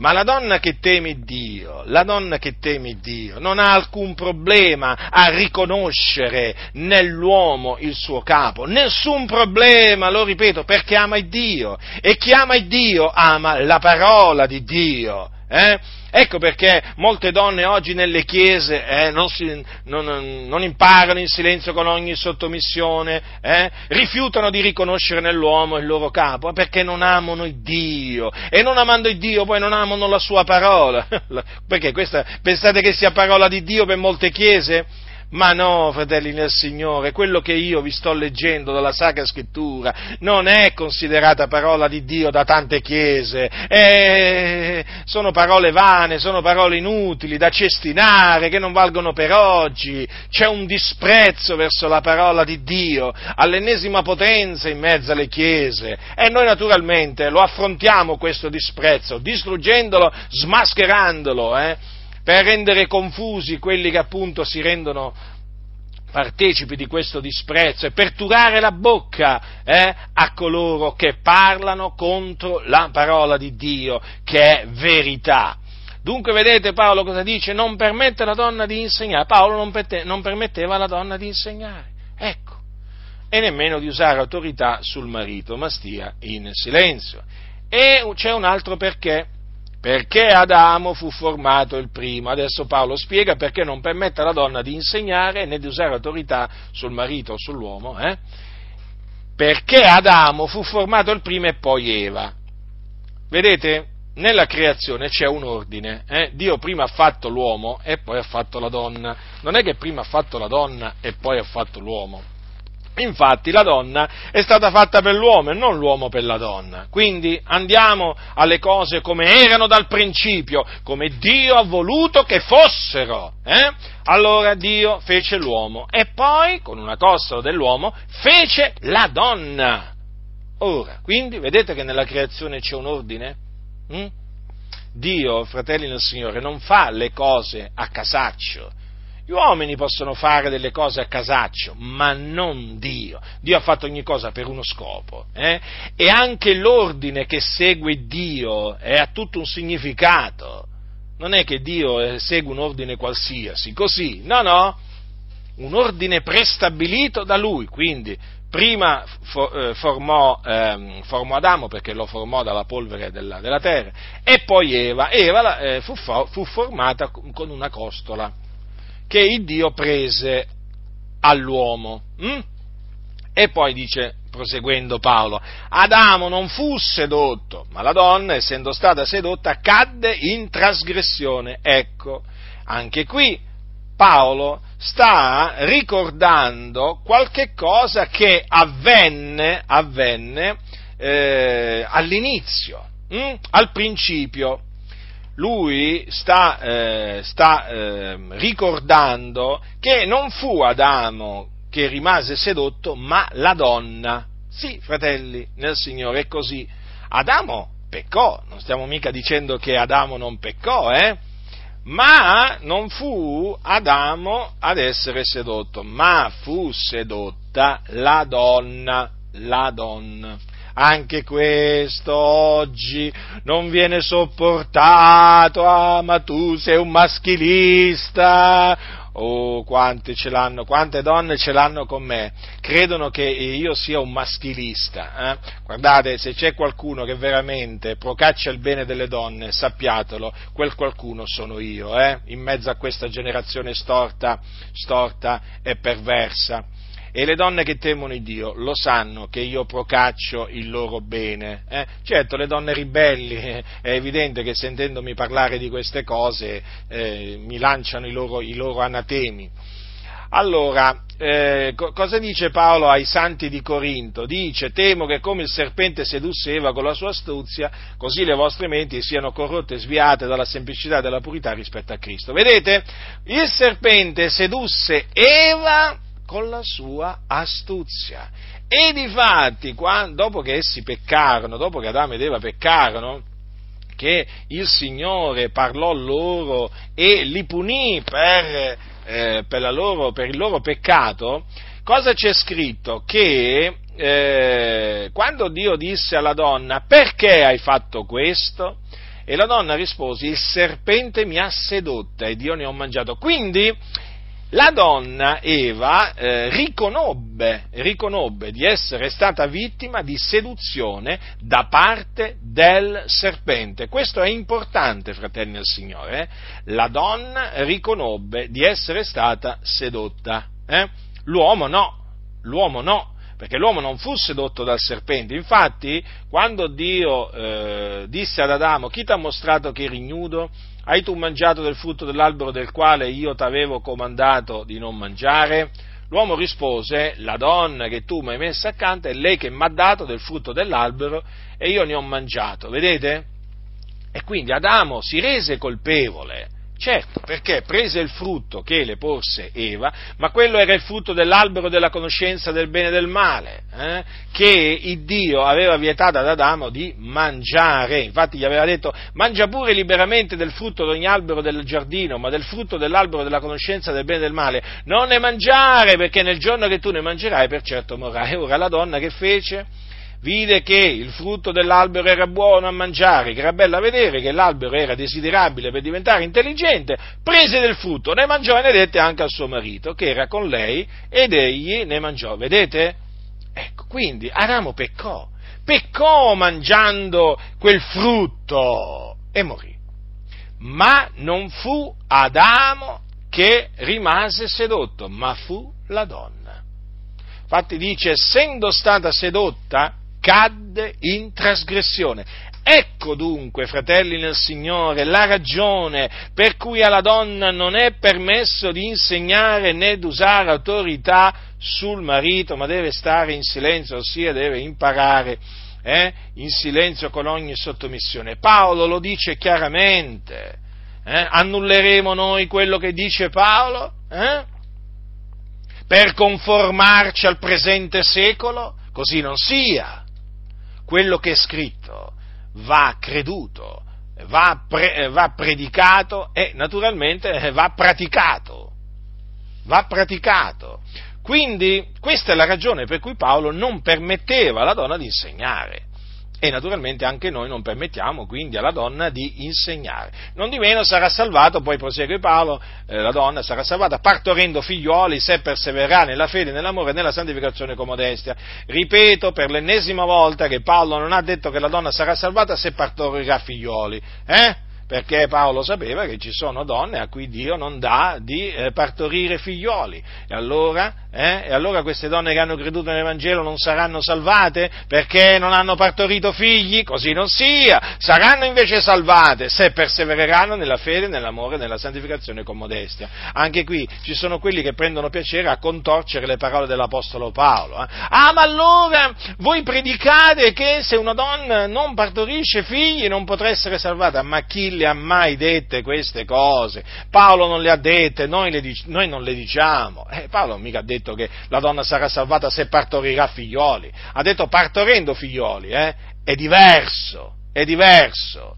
Ma la donna che teme Dio, la donna che teme Dio, non ha alcun problema a riconoscere nell'uomo il suo capo, nessun problema, lo ripeto, perché ama Dio e chi ama Dio ama la parola di Dio. Eh? Ecco perché molte donne oggi nelle chiese eh, non, si, non, non, imparano in silenzio con ogni sottomissione, eh, rifiutano di riconoscere nell'uomo il loro capo, perché non amano il Dio e non amando il Dio poi non amano la sua parola. perché questa, pensate che sia parola di Dio per molte chiese? Ma no, fratelli nel Signore, quello che io vi sto leggendo dalla Sacra Scrittura non è considerata parola di Dio da tante chiese, è... sono parole vane, sono parole inutili, da cestinare, che non valgono per oggi, c'è un disprezzo verso la parola di Dio, all'ennesima potenza in mezzo alle chiese. E noi naturalmente lo affrontiamo questo disprezzo, distruggendolo, smascherandolo, eh? Per rendere confusi quelli che appunto si rendono partecipi di questo disprezzo e per turare la bocca eh, a coloro che parlano contro la parola di Dio, che è verità. Dunque vedete Paolo cosa dice? Non permette alla donna di insegnare. Paolo non, pette, non permetteva alla donna di insegnare. Ecco. E nemmeno di usare autorità sul marito, ma stia in silenzio. E c'è un altro perché perché Adamo fu formato il primo. Adesso Paolo spiega perché non permette alla donna di insegnare né di usare autorità sul marito o sull'uomo, eh? perché Adamo fu formato il primo e poi Eva. Vedete, nella creazione c'è un ordine, eh? Dio prima ha fatto l'uomo e poi ha fatto la donna, non è che prima ha fatto la donna e poi ha fatto l'uomo. Infatti la donna è stata fatta per l'uomo e non l'uomo per la donna. Quindi andiamo alle cose come erano dal principio, come Dio ha voluto che fossero. Eh? Allora Dio fece l'uomo e poi, con una costola dell'uomo, fece la donna. Ora, quindi vedete che nella creazione c'è un ordine? Mm? Dio, fratelli del Signore, non fa le cose a casaccio, gli uomini possono fare delle cose a casaccio, ma non Dio. Dio ha fatto ogni cosa per uno scopo. Eh? E anche l'ordine che segue Dio eh, ha tutto un significato. Non è che Dio eh, segue un ordine qualsiasi, così. No, no. Un ordine prestabilito da Lui. Quindi, prima eh, formò, eh, formò, Adamo perché lo formò dalla polvere della, della terra e poi Eva. Eva eh, fu, fu formata con una costola che il Dio prese all'uomo. Hm? E poi dice, proseguendo Paolo, Adamo non fu sedotto, ma la donna, essendo stata sedotta, cadde in trasgressione. Ecco, anche qui Paolo sta ricordando qualche cosa che avvenne, avvenne eh, all'inizio, hm? al principio lui sta, eh, sta eh, ricordando che non fu Adamo che rimase sedotto, ma la donna. Sì, fratelli, nel Signore è così. Adamo peccò, non stiamo mica dicendo che Adamo non peccò, eh? Ma non fu Adamo ad essere sedotto, ma fu sedotta la donna, la donna anche questo oggi non viene sopportato, ah ma tu sei un maschilista, oh quante ce l'hanno, quante donne ce l'hanno con me, credono che io sia un maschilista, eh? guardate se c'è qualcuno che veramente procaccia il bene delle donne, sappiatelo, quel qualcuno sono io, eh? in mezzo a questa generazione storta, storta e perversa e le donne che temono il Dio lo sanno che io procaccio il loro bene. Eh? Certo, le donne ribelli eh, è evidente che sentendomi parlare di queste cose eh, mi lanciano i loro, i loro anatemi. Allora, eh, co- cosa dice Paolo ai santi di Corinto? Dice, temo che come il serpente sedusse Eva con la sua astuzia, così le vostre menti siano corrotte e sviate dalla semplicità e dalla purità rispetto a Cristo. Vedete? Il serpente sedusse Eva con la sua astuzia. E difatti, quando, dopo che essi peccarono, dopo che Adamo ed Eva peccarono, che il Signore parlò loro e li punì per, eh, per, loro, per il loro peccato, cosa c'è scritto? Che eh, quando Dio disse alla donna perché hai fatto questo? E la donna rispose il serpente mi ha sedotta ed io ne ho mangiato. Quindi la donna Eva eh, riconobbe, riconobbe, di essere stata vittima di seduzione da parte del serpente. Questo è importante, fratelli del Signore. Eh? La donna riconobbe di essere stata sedotta. Eh? L'uomo no, l'uomo no perché l'uomo non fu sedotto dal serpente. Infatti, quando Dio eh, disse ad Adamo, chi ti ha mostrato che eri ignudo? Hai tu mangiato del frutto dell'albero del quale io ti avevo comandato di non mangiare? L'uomo rispose, la donna che tu mi hai messa accanto è lei che mi ha dato del frutto dell'albero e io ne ho mangiato. Vedete? E quindi Adamo si rese colpevole Certo, perché prese il frutto che le porse Eva, ma quello era il frutto dell'albero della conoscenza del bene e del male, eh, che il Dio aveva vietato ad Adamo di mangiare. Infatti gli aveva detto, mangia pure liberamente del frutto di ogni albero del giardino, ma del frutto dell'albero della conoscenza del bene e del male non ne mangiare, perché nel giorno che tu ne mangerai per certo morrai. Ora la donna che fece? Vide che il frutto dell'albero era buono a mangiare, che era bello a vedere, che l'albero era desiderabile per diventare intelligente, prese del frutto, ne mangiò e ne dette anche al suo marito, che era con lei, ed egli ne mangiò. Vedete? Ecco, quindi Adamo peccò, peccò mangiando quel frutto e morì. Ma non fu Adamo che rimase sedotto, ma fu la donna. Infatti dice, essendo stata sedotta, cadde in trasgressione. Ecco dunque, fratelli nel Signore, la ragione per cui alla donna non è permesso di insegnare né di usare autorità sul marito, ma deve stare in silenzio, ossia deve imparare eh, in silenzio con ogni sottomissione. Paolo lo dice chiaramente. Eh? Annulleremo noi quello che dice Paolo? Eh? Per conformarci al presente secolo? Così non sia quello che è scritto va creduto, va, pre, va predicato e naturalmente va praticato. Va praticato. Quindi questa è la ragione per cui Paolo non permetteva alla donna di insegnare e naturalmente anche noi non permettiamo quindi alla donna di insegnare. Non di meno sarà salvato, poi prosegue Paolo, eh, la donna sarà salvata partorendo figlioli se persevererà nella fede, nell'amore e nella santificazione con modestia. Ripeto per l'ennesima volta che Paolo non ha detto che la donna sarà salvata se partorirà figlioli. Eh? Perché Paolo sapeva che ci sono donne a cui Dio non dà di eh, partorire figlioli. E allora, eh, e allora, queste donne che hanno creduto nell'Evangelo non saranno salvate perché non hanno partorito figli? Così non sia. Saranno invece salvate se persevereranno nella fede, nell'amore, nella santificazione con modestia. Anche qui ci sono quelli che prendono piacere a contorcere le parole dell'Apostolo Paolo. Eh. Ah, ma allora voi predicate che se una donna non partorisce figli non potrà essere salvata? Ma chi le ha mai dette queste cose? Paolo non le ha dette, noi, le, noi non le diciamo. Eh, Paolo mica ha detto che la donna sarà salvata se partorirà figlioli, ha detto partorendo figlioli, eh? è diverso, è diverso.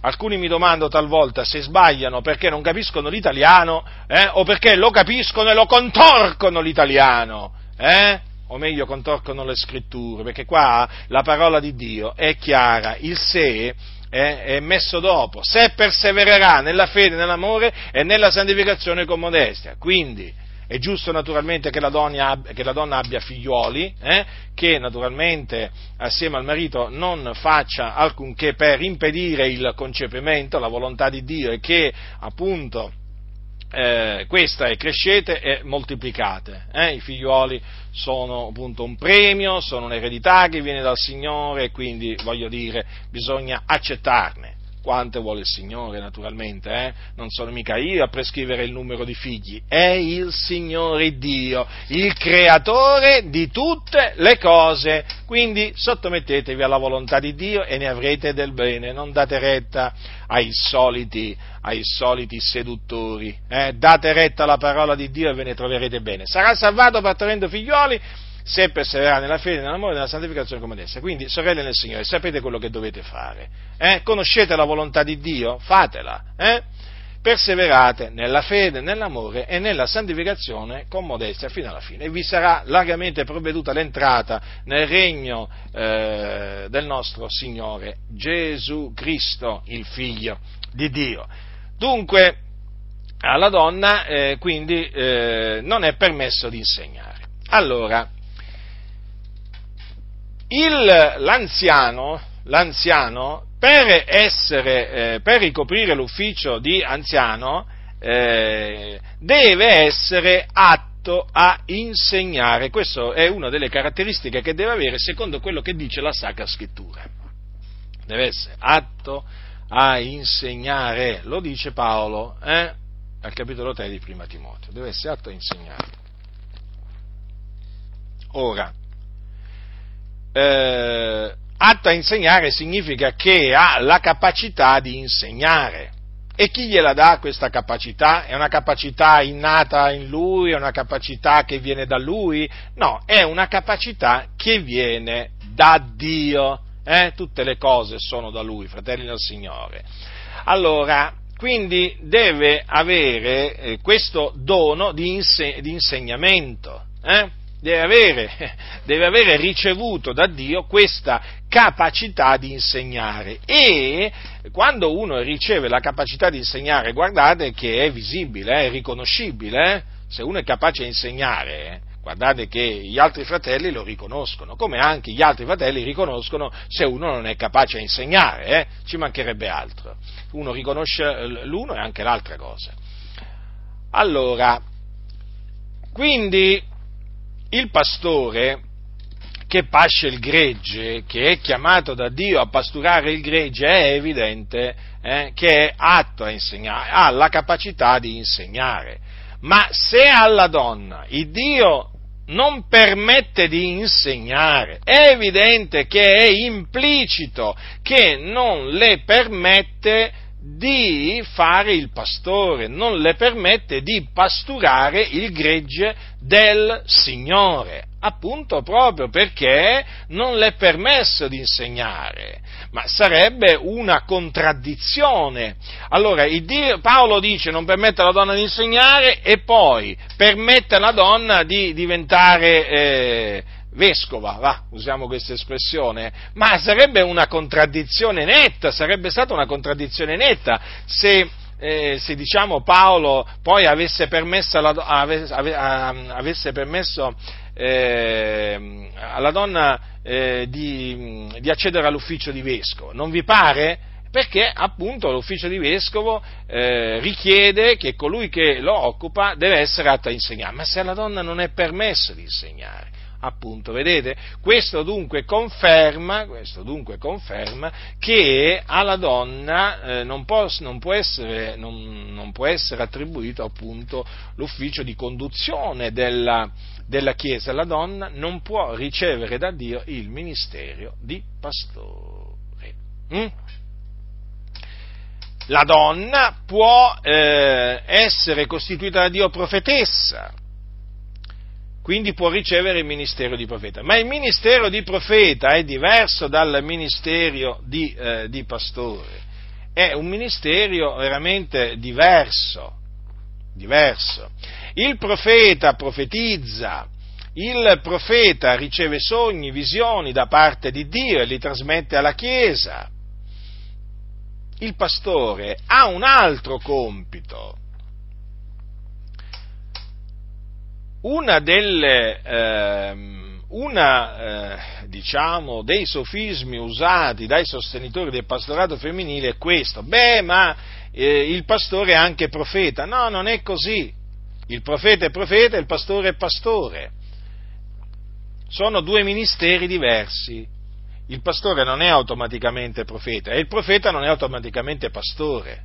Alcuni mi domandano talvolta se sbagliano perché non capiscono l'italiano eh? o perché lo capiscono e lo contorcono l'italiano. Eh? o meglio contorcono le scritture, perché qua la parola di Dio è chiara, il se è, è messo dopo, se persevererà nella fede, nell'amore e nella santificazione con modestia. Quindi è giusto naturalmente che la donna, che la donna abbia figlioli, eh, che naturalmente assieme al marito non faccia alcunché per impedire il concepimento, la volontà di Dio e che appunto eh, questa è crescete e moltiplicate. Eh? I figlioli sono appunto un premio, sono un'eredità che viene dal Signore quindi voglio dire bisogna accettarne. Quante vuole il Signore, naturalmente, eh? non sono mica io a prescrivere il numero di figli, è il Signore Dio, il creatore di tutte le cose. Quindi sottomettetevi alla volontà di Dio e ne avrete del bene, non date retta ai soliti, ai soliti seduttori, eh? date retta alla parola di Dio e ve ne troverete bene. Sarà salvato partorendo figlioli se perseverare nella fede, nell'amore e nella santificazione come adesso. Quindi, sorelle nel Signore, sapete quello che dovete fare. Eh? Conoscete la volontà di Dio? Fatela. Eh? Perseverate nella fede, nell'amore e nella santificazione con modestia fino alla fine e vi sarà largamente provveduta l'entrata nel regno eh, del nostro Signore Gesù Cristo, il Figlio di Dio. Dunque, alla donna eh, quindi eh, non è permesso di insegnare. Allora, il, l'anziano, l'anziano per, essere, eh, per ricoprire l'ufficio di anziano eh, deve essere atto a insegnare. Questa è una delle caratteristiche che deve avere secondo quello che dice la Sacra Scrittura. Deve essere atto a insegnare, lo dice Paolo eh, al capitolo 3 di Prima Timoteo, deve essere atto a insegnare. Ora, eh, atto a insegnare significa che ha la capacità di insegnare. E chi gliela dà questa capacità? È una capacità innata in lui? È una capacità che viene da lui? No, è una capacità che viene da Dio. Eh? Tutte le cose sono da lui, fratelli del Signore. Allora, quindi deve avere eh, questo dono di, inse- di insegnamento. Eh? Deve avere, deve avere ricevuto da Dio questa capacità di insegnare e quando uno riceve la capacità di insegnare, guardate che è visibile, è riconoscibile, eh? se uno è capace di insegnare, guardate che gli altri fratelli lo riconoscono, come anche gli altri fratelli riconoscono se uno non è capace di insegnare, eh? ci mancherebbe altro, uno riconosce l'uno e anche l'altra cosa. Allora, quindi il pastore che pasce il gregge, che è chiamato da Dio a pasturare il gregge, è evidente eh, che è atto a insegnare, ha la capacità di insegnare. Ma se alla donna il Dio non permette di insegnare, è evidente che è implicito che non le permette di fare il pastore, non le permette di pasturare il gregge del Signore, appunto proprio perché non le è permesso di insegnare, ma sarebbe una contraddizione. Allora, Dio, Paolo dice non permette alla donna di insegnare e poi permette alla donna di diventare eh, vescova, va, usiamo questa espressione, ma sarebbe una contraddizione netta, sarebbe stata una contraddizione netta se, eh, se diciamo Paolo poi avesse permesso alla, avesse permesso, eh, alla donna eh, di, di, accedere all'ufficio di vescovo. Non vi pare? Perché appunto l'ufficio di vescovo eh, richiede che colui che lo occupa deve essere atto a insegnare, ma se alla donna non è permesso di insegnare, appunto, vedete? Questo dunque conferma, questo dunque conferma che alla donna eh, non, può, non, può essere, non, non, può, essere, attribuito appunto l'ufficio di conduzione della, della Chiesa, la donna non può ricevere da Dio il ministero di pastore. Mm? La donna può eh, essere costituita da Dio profetessa, quindi può ricevere il ministero di profeta. Ma il ministero di profeta è diverso dal ministero di, eh, di pastore, è un ministero veramente diverso, diverso. Il profeta profetizza, il profeta riceve sogni, visioni da parte di Dio e li trasmette alla Chiesa. Il pastore ha un altro compito, una delle, eh, una, eh, diciamo, dei sofismi usati dai sostenitori del pastorato femminile è questo. Beh, ma eh, il pastore è anche profeta. No, non è così. Il profeta è profeta e il pastore è pastore. Sono due ministeri diversi. il pastore non è automaticamente profeta e il profeta non è automaticamente pastore.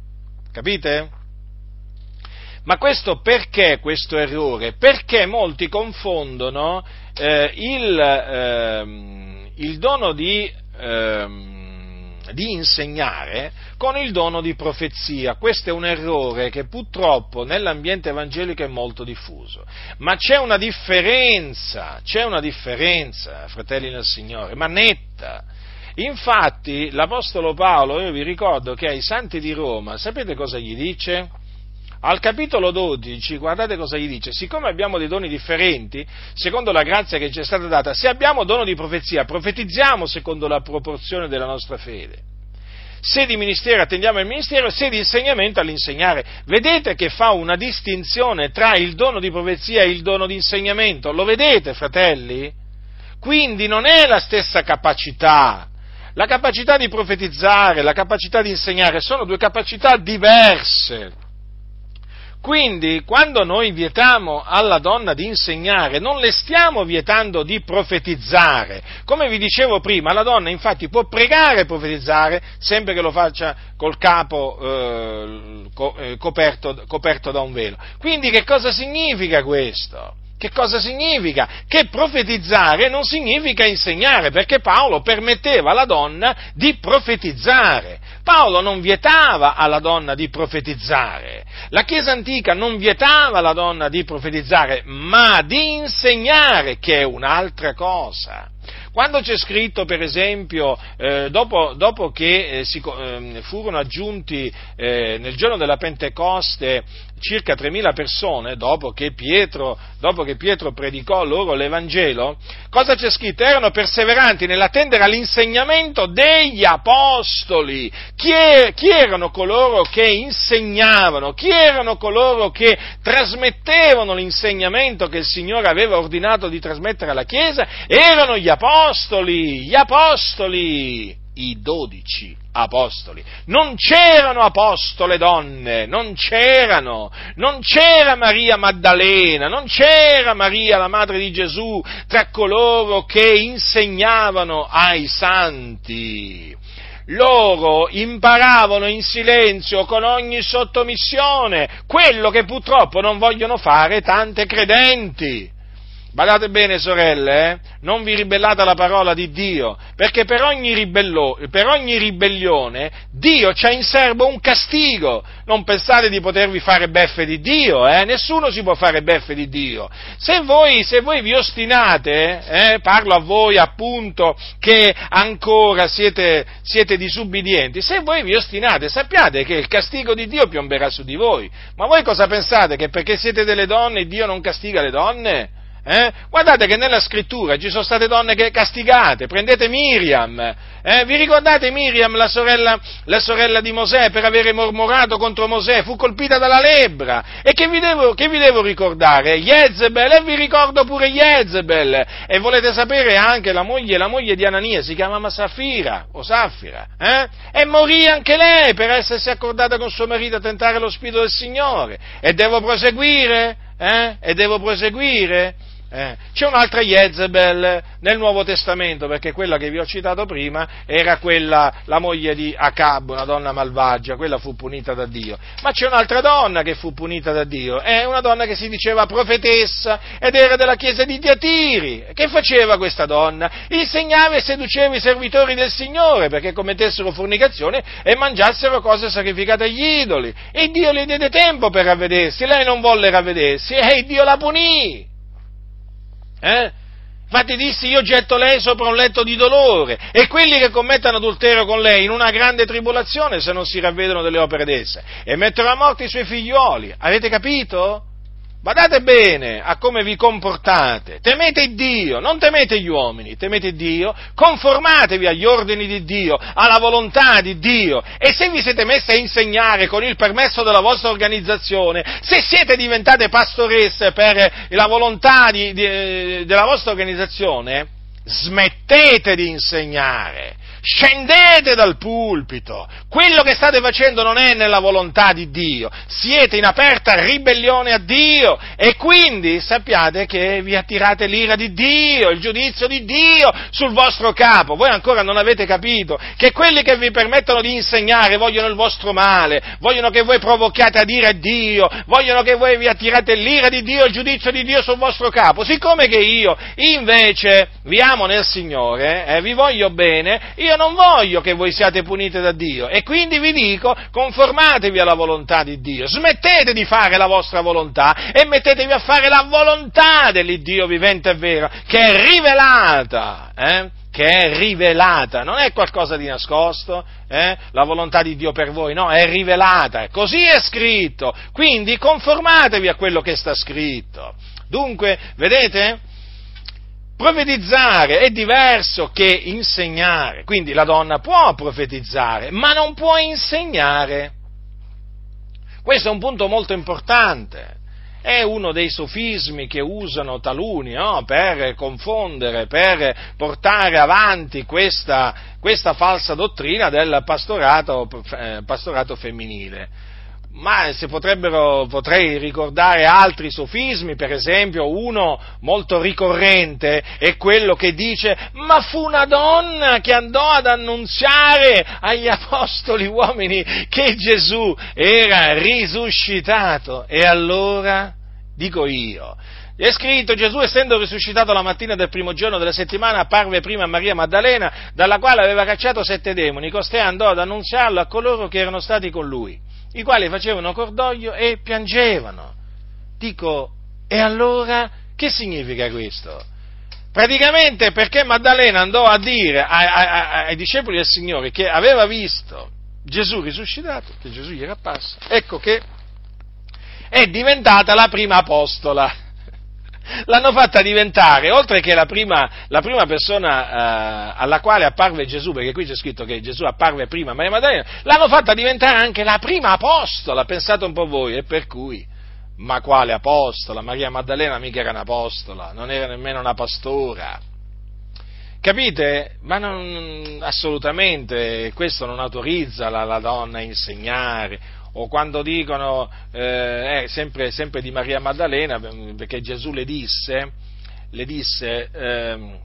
Capite? Ma questo perché questo errore? Perché molti confondono eh, il, eh, il, dono di, eh, di, insegnare con il dono di profezia. Questo è un errore che purtroppo nell'ambiente evangelico è molto diffuso. Ma c'è una differenza, c'è una differenza, fratelli nel Signore, ma netta. Infatti l'Apostolo Paolo, io vi ricordo che ai santi di Roma, sapete cosa gli dice? Al capitolo 12, guardate cosa gli dice, siccome abbiamo dei doni differenti, secondo la grazia che ci è stata data, se abbiamo dono di profezia, profetizziamo secondo la proporzione della nostra fede. Se di ministero attendiamo il ministero, se di insegnamento all'insegnare. Vedete che fa una distinzione tra il dono di profezia e il dono di insegnamento? Lo vedete, fratelli? Quindi non è la stessa capacità. La capacità di profetizzare, la capacità di insegnare sono due capacità diverse. Quindi, quando noi vietiamo alla donna di insegnare, non le stiamo vietando di profetizzare. Come vi dicevo prima, la donna infatti può pregare e profetizzare sempre che lo faccia col capo eh, eh coperto, coperto da un velo. Quindi che cosa significa questo? Che cosa significa? Che profetizzare non significa insegnare, perché Paolo permetteva alla donna di profetizzare. Paolo non vietava alla donna di profetizzare. La Chiesa antica non vietava alla donna di profetizzare, ma di insegnare, che è un'altra cosa. Quando c'è scritto, per esempio, eh, dopo, dopo, che eh, si, eh, furono aggiunti eh, nel giorno della Pentecoste circa 3.000 persone, dopo che, Pietro, dopo che Pietro predicò loro l'Evangelo, cosa c'è scritto? Erano perseveranti nell'attendere all'insegnamento degli apostoli. Chi, è, chi erano coloro che insegnavano? Chi erano coloro che trasmettevano l'insegnamento che il Signore aveva ordinato di trasmettere alla Chiesa? Erano gli apostoli, gli apostoli, i dodici apostoli. Non c'erano apostole donne, non c'erano, non c'era Maria Maddalena, non c'era Maria la madre di Gesù tra coloro che insegnavano ai santi. Loro imparavano in silenzio con ogni sottomissione quello che purtroppo non vogliono fare tante credenti. Badate bene, sorelle, eh? non vi ribellate alla parola di Dio, perché per ogni, ribello, per ogni ribellione Dio c'ha in serbo un castigo. Non pensate di potervi fare beffe di Dio, eh? nessuno si può fare beffe di Dio. Se voi, se voi vi ostinate, eh? parlo a voi appunto che ancora siete, siete disubbidienti, se voi vi ostinate sappiate che il castigo di Dio piomberà su di voi. Ma voi cosa pensate? Che perché siete delle donne Dio non castiga le donne? Eh? Guardate che nella scrittura ci sono state donne che castigate, prendete Miriam, eh? vi ricordate Miriam, la sorella, la sorella, di Mosè, per avere mormorato contro Mosè, fu colpita dalla lebbra, e che vi devo, che vi devo ricordare? Jezebel, e vi ricordo pure Jezebel, e volete sapere anche la moglie, la moglie di Anania, si chiamava Safira, o Saffira, eh? e morì anche lei per essersi accordata con suo marito a tentare lo spirito del Signore, e devo proseguire? Eh? E devo proseguire? Eh, c'è un'altra Jezebel nel Nuovo Testamento, perché quella che vi ho citato prima era quella, la moglie di Acab, una donna malvagia, quella fu punita da Dio. Ma c'è un'altra donna che fu punita da Dio, è una donna che si diceva profetessa ed era della chiesa di Diatiri. Che faceva questa donna? Insegnava e seduceva i servitori del Signore perché commettessero fornicazione e mangiassero cose sacrificate agli idoli. E Dio le diede tempo per ravvedersi, lei non volle ravvedersi e Dio la punì. Eh? Infatti disse io getto lei sopra un letto di dolore e quelli che commettono adulterio con lei in una grande tribolazione se non si ravvedono delle opere d'essa e metterò a morte i suoi figlioli. Avete capito? Badate bene a come vi comportate, temete Dio, non temete gli uomini, temete Dio, conformatevi agli ordini di Dio, alla volontà di Dio. E se vi siete messi a insegnare con il permesso della vostra organizzazione, se siete diventate pastoresse per la volontà di, di, della vostra organizzazione, smettete di insegnare, scendete dal pulpito. Quello che state facendo non è nella volontà di Dio. Siete in aperta ribellione a Dio e quindi sappiate che vi attirate l'ira di Dio, il giudizio di Dio sul vostro capo. Voi ancora non avete capito che quelli che vi permettono di insegnare vogliono il vostro male, vogliono che voi provochiate ad ira Dio, vogliono che voi vi attirate l'ira di Dio, il giudizio di Dio sul vostro capo. Siccome che io invece vi amo nel Signore, eh, vi voglio bene, io non voglio che voi siate puniti da Dio e quindi vi dico conformatevi alla volontà di Dio, smettete di fare la vostra volontà e mettetevi a fare la volontà dell'Iddio vivente e vero, che è rivelata, eh? che è rivelata, non è qualcosa di nascosto, eh? la volontà di Dio per voi, no, è rivelata, così è scritto, quindi conformatevi a quello che sta scritto. Dunque, vedete? Profetizzare è diverso che insegnare, quindi la donna può profetizzare, ma non può insegnare. Questo è un punto molto importante. È uno dei sofismi che usano taluni no? per confondere, per portare avanti questa, questa falsa dottrina del pastorato, eh, pastorato femminile ma si potrebbero, potrei ricordare altri sofismi, per esempio uno molto ricorrente è quello che dice ma fu una donna che andò ad annunziare agli apostoli uomini che Gesù era risuscitato. E allora dico io, è scritto Gesù essendo risuscitato la mattina del primo giorno della settimana apparve prima a Maria Maddalena dalla quale aveva cacciato sette demoni, costei andò ad annunziarlo a coloro che erano stati con lui i quali facevano cordoglio e piangevano. Dico, e allora che significa questo? Praticamente perché Maddalena andò a dire ai, ai, ai discepoli del Signore che aveva visto Gesù risuscitato, che Gesù gli era apparso, ecco che è diventata la prima apostola l'hanno fatta diventare, oltre che la prima, la prima persona eh, alla quale apparve Gesù, perché qui c'è scritto che Gesù apparve prima a Maria Maddalena, l'hanno fatta diventare anche la prima apostola, pensate un po' voi, e per cui, ma quale apostola? Maria Maddalena mica era un'apostola, non era nemmeno una pastora. Capite? Ma non, assolutamente questo non autorizza la, la donna a insegnare o quando dicono, eh, eh, sempre, sempre, di Maria Maddalena, perché Gesù le disse, le disse eh,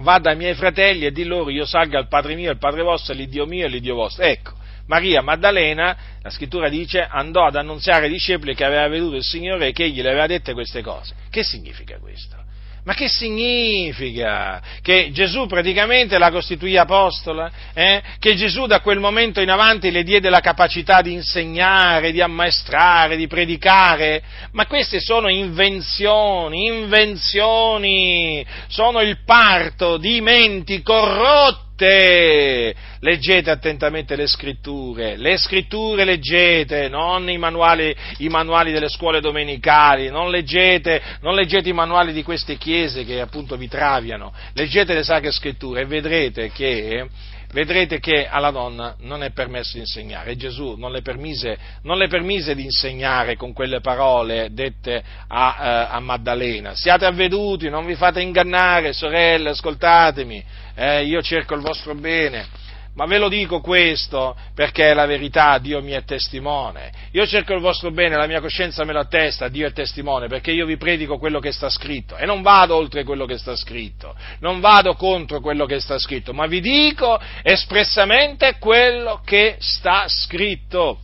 vada ai miei fratelli e di loro io salga al Padre mio, al Padre vostro, l'Iddio mio e l'Iddio vostro. Ecco, Maria Maddalena, la scrittura dice, andò ad annunziare ai discepoli che aveva veduto il Signore e che egli le aveva dette queste cose. Che significa questo? Ma che significa? Che Gesù praticamente la costituì apostola? Eh? Che Gesù da quel momento in avanti le diede la capacità di insegnare, di ammaestrare, di predicare? Ma queste sono invenzioni, invenzioni, sono il parto di menti corrotte leggete attentamente le scritture, le scritture leggete, non i manuali, i manuali delle scuole domenicali, non leggete, non leggete, i manuali di queste chiese che appunto vi traviano, leggete le sacre scritture e vedrete che vedrete che alla donna non è permesso insegnare. Gesù non le permise, non le permise di insegnare con quelle parole dette a, eh, a, Maddalena. Siate avveduti, non vi fate ingannare, sorelle, ascoltatemi, eh, io cerco il vostro bene. Ma ve lo dico questo perché è la verità, Dio mi è testimone. Io cerco il vostro bene, la mia coscienza me lo attesta, Dio è testimone, perché io vi predico quello che sta scritto e non vado oltre quello che sta scritto, non vado contro quello che sta scritto, ma vi dico espressamente quello che sta scritto.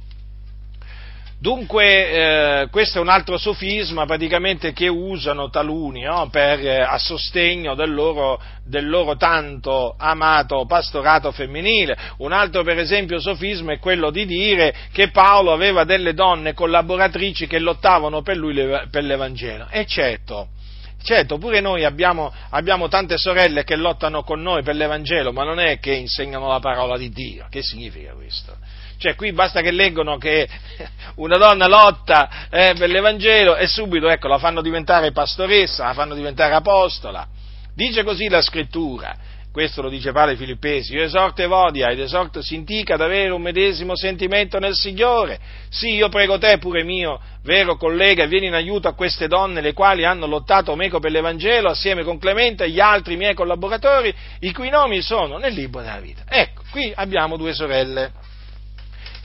Dunque, eh, questo è un altro sofisma praticamente che usano taluni no? per, eh, a sostegno del loro, del loro, tanto amato pastorato femminile. Un altro, per esempio, sofisma è quello di dire che Paolo aveva delle donne collaboratrici che lottavano per lui per l'Evangelo. E certo, Certo, pure noi abbiamo, abbiamo, tante sorelle che lottano con noi per l'Evangelo, ma non è che insegnano la parola di Dio. Che significa questo? Cioè, qui basta che leggono che una donna lotta eh, per l'Evangelo e subito, ecco, la fanno diventare pastoressa, la fanno diventare apostola. Dice così la scrittura. Questo lo dice Padre Filippesi, io esorto Evodia ed esorto Sintica ad avere un medesimo sentimento nel Signore. Sì, io prego te pure mio, vero collega, vieni in aiuto a queste donne le quali hanno lottato meco per l'Evangelo assieme con Clemente e gli altri miei collaboratori, i cui nomi sono nel libro della vita. Ecco, qui abbiamo due sorelle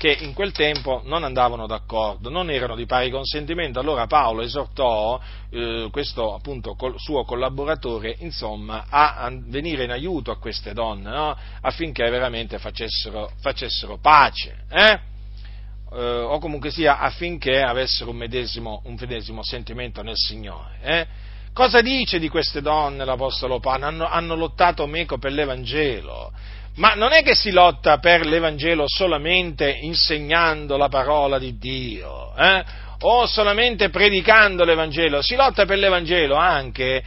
che in quel tempo non andavano d'accordo, non erano di pari consentimento. Allora Paolo esortò eh, questo appunto col, suo collaboratore insomma, a, a, venire in aiuto a queste donne no? affinché veramente facessero, facessero pace. Eh? Eh, o comunque sia affinché avessero un medesimo, un medesimo sentimento nel Signore. Eh? Cosa dice di queste donne l'Apostolo Paolo? Hanno, hanno lottato meco per l'Evangelo ma non è che si lotta per l'Evangelo solamente insegnando la parola di Dio, eh? o solamente predicando l'Evangelo, si lotta per l'Evangelo anche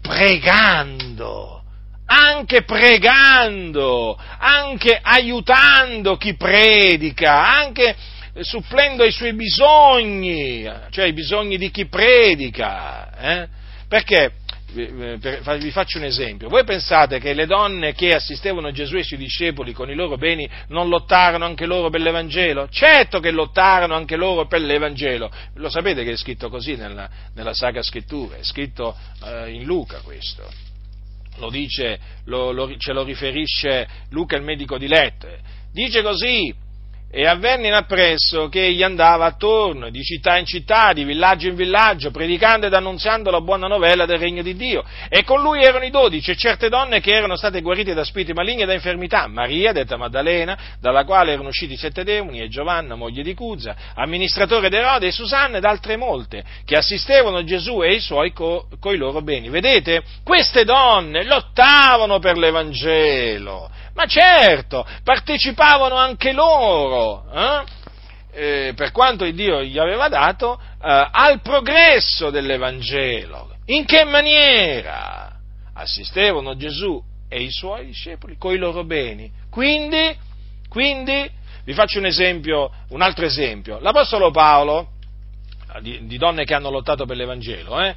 pregando, anche pregando, anche aiutando chi predica, anche supplendo ai suoi bisogni, cioè i bisogni di chi predica. Eh? Perché vi faccio un esempio. Voi pensate che le donne che assistevano Gesù e i suoi discepoli con i loro beni non lottarono anche loro per l'Evangelo? Certo che lottarono anche loro per l'Evangelo. Lo sapete che è scritto così nella, nella Sacra Scrittura, è scritto eh, in Luca questo. Lo dice, lo, lo, ce lo riferisce Luca il medico di Lette. Dice così, e avvenne in appresso che egli andava attorno, di città in città, di villaggio in villaggio, predicando ed annunziando la buona novella del regno di Dio. E con lui erano i dodici e certe donne che erano state guarite da spiriti maligni e da infermità. Maria, detta Maddalena, dalla quale erano usciti sette demoni, e Giovanna, moglie di Cuza, amministratore d'Erode, e Susanna ed altre molte, che assistevano Gesù e i suoi co- coi loro beni. Vedete? Queste donne lottavano per l'Evangelo ma certo, partecipavano anche loro, eh? Eh, per quanto Dio gli aveva dato, eh, al progresso dell'Evangelo. In che maniera? Assistevano Gesù e i suoi discepoli con i loro beni. Quindi, quindi, vi faccio un esempio, un altro esempio. L'Apostolo Paolo, di, di donne che hanno lottato per l'Evangelo, eh,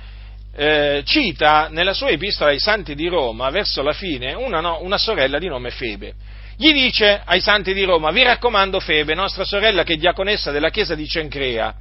eh, cita nella sua epistola ai santi di Roma, verso la fine, una, no, una sorella di nome Febe. Gli dice ai santi di Roma, vi raccomando Febe, nostra sorella che è diaconessa della chiesa di Cencrea,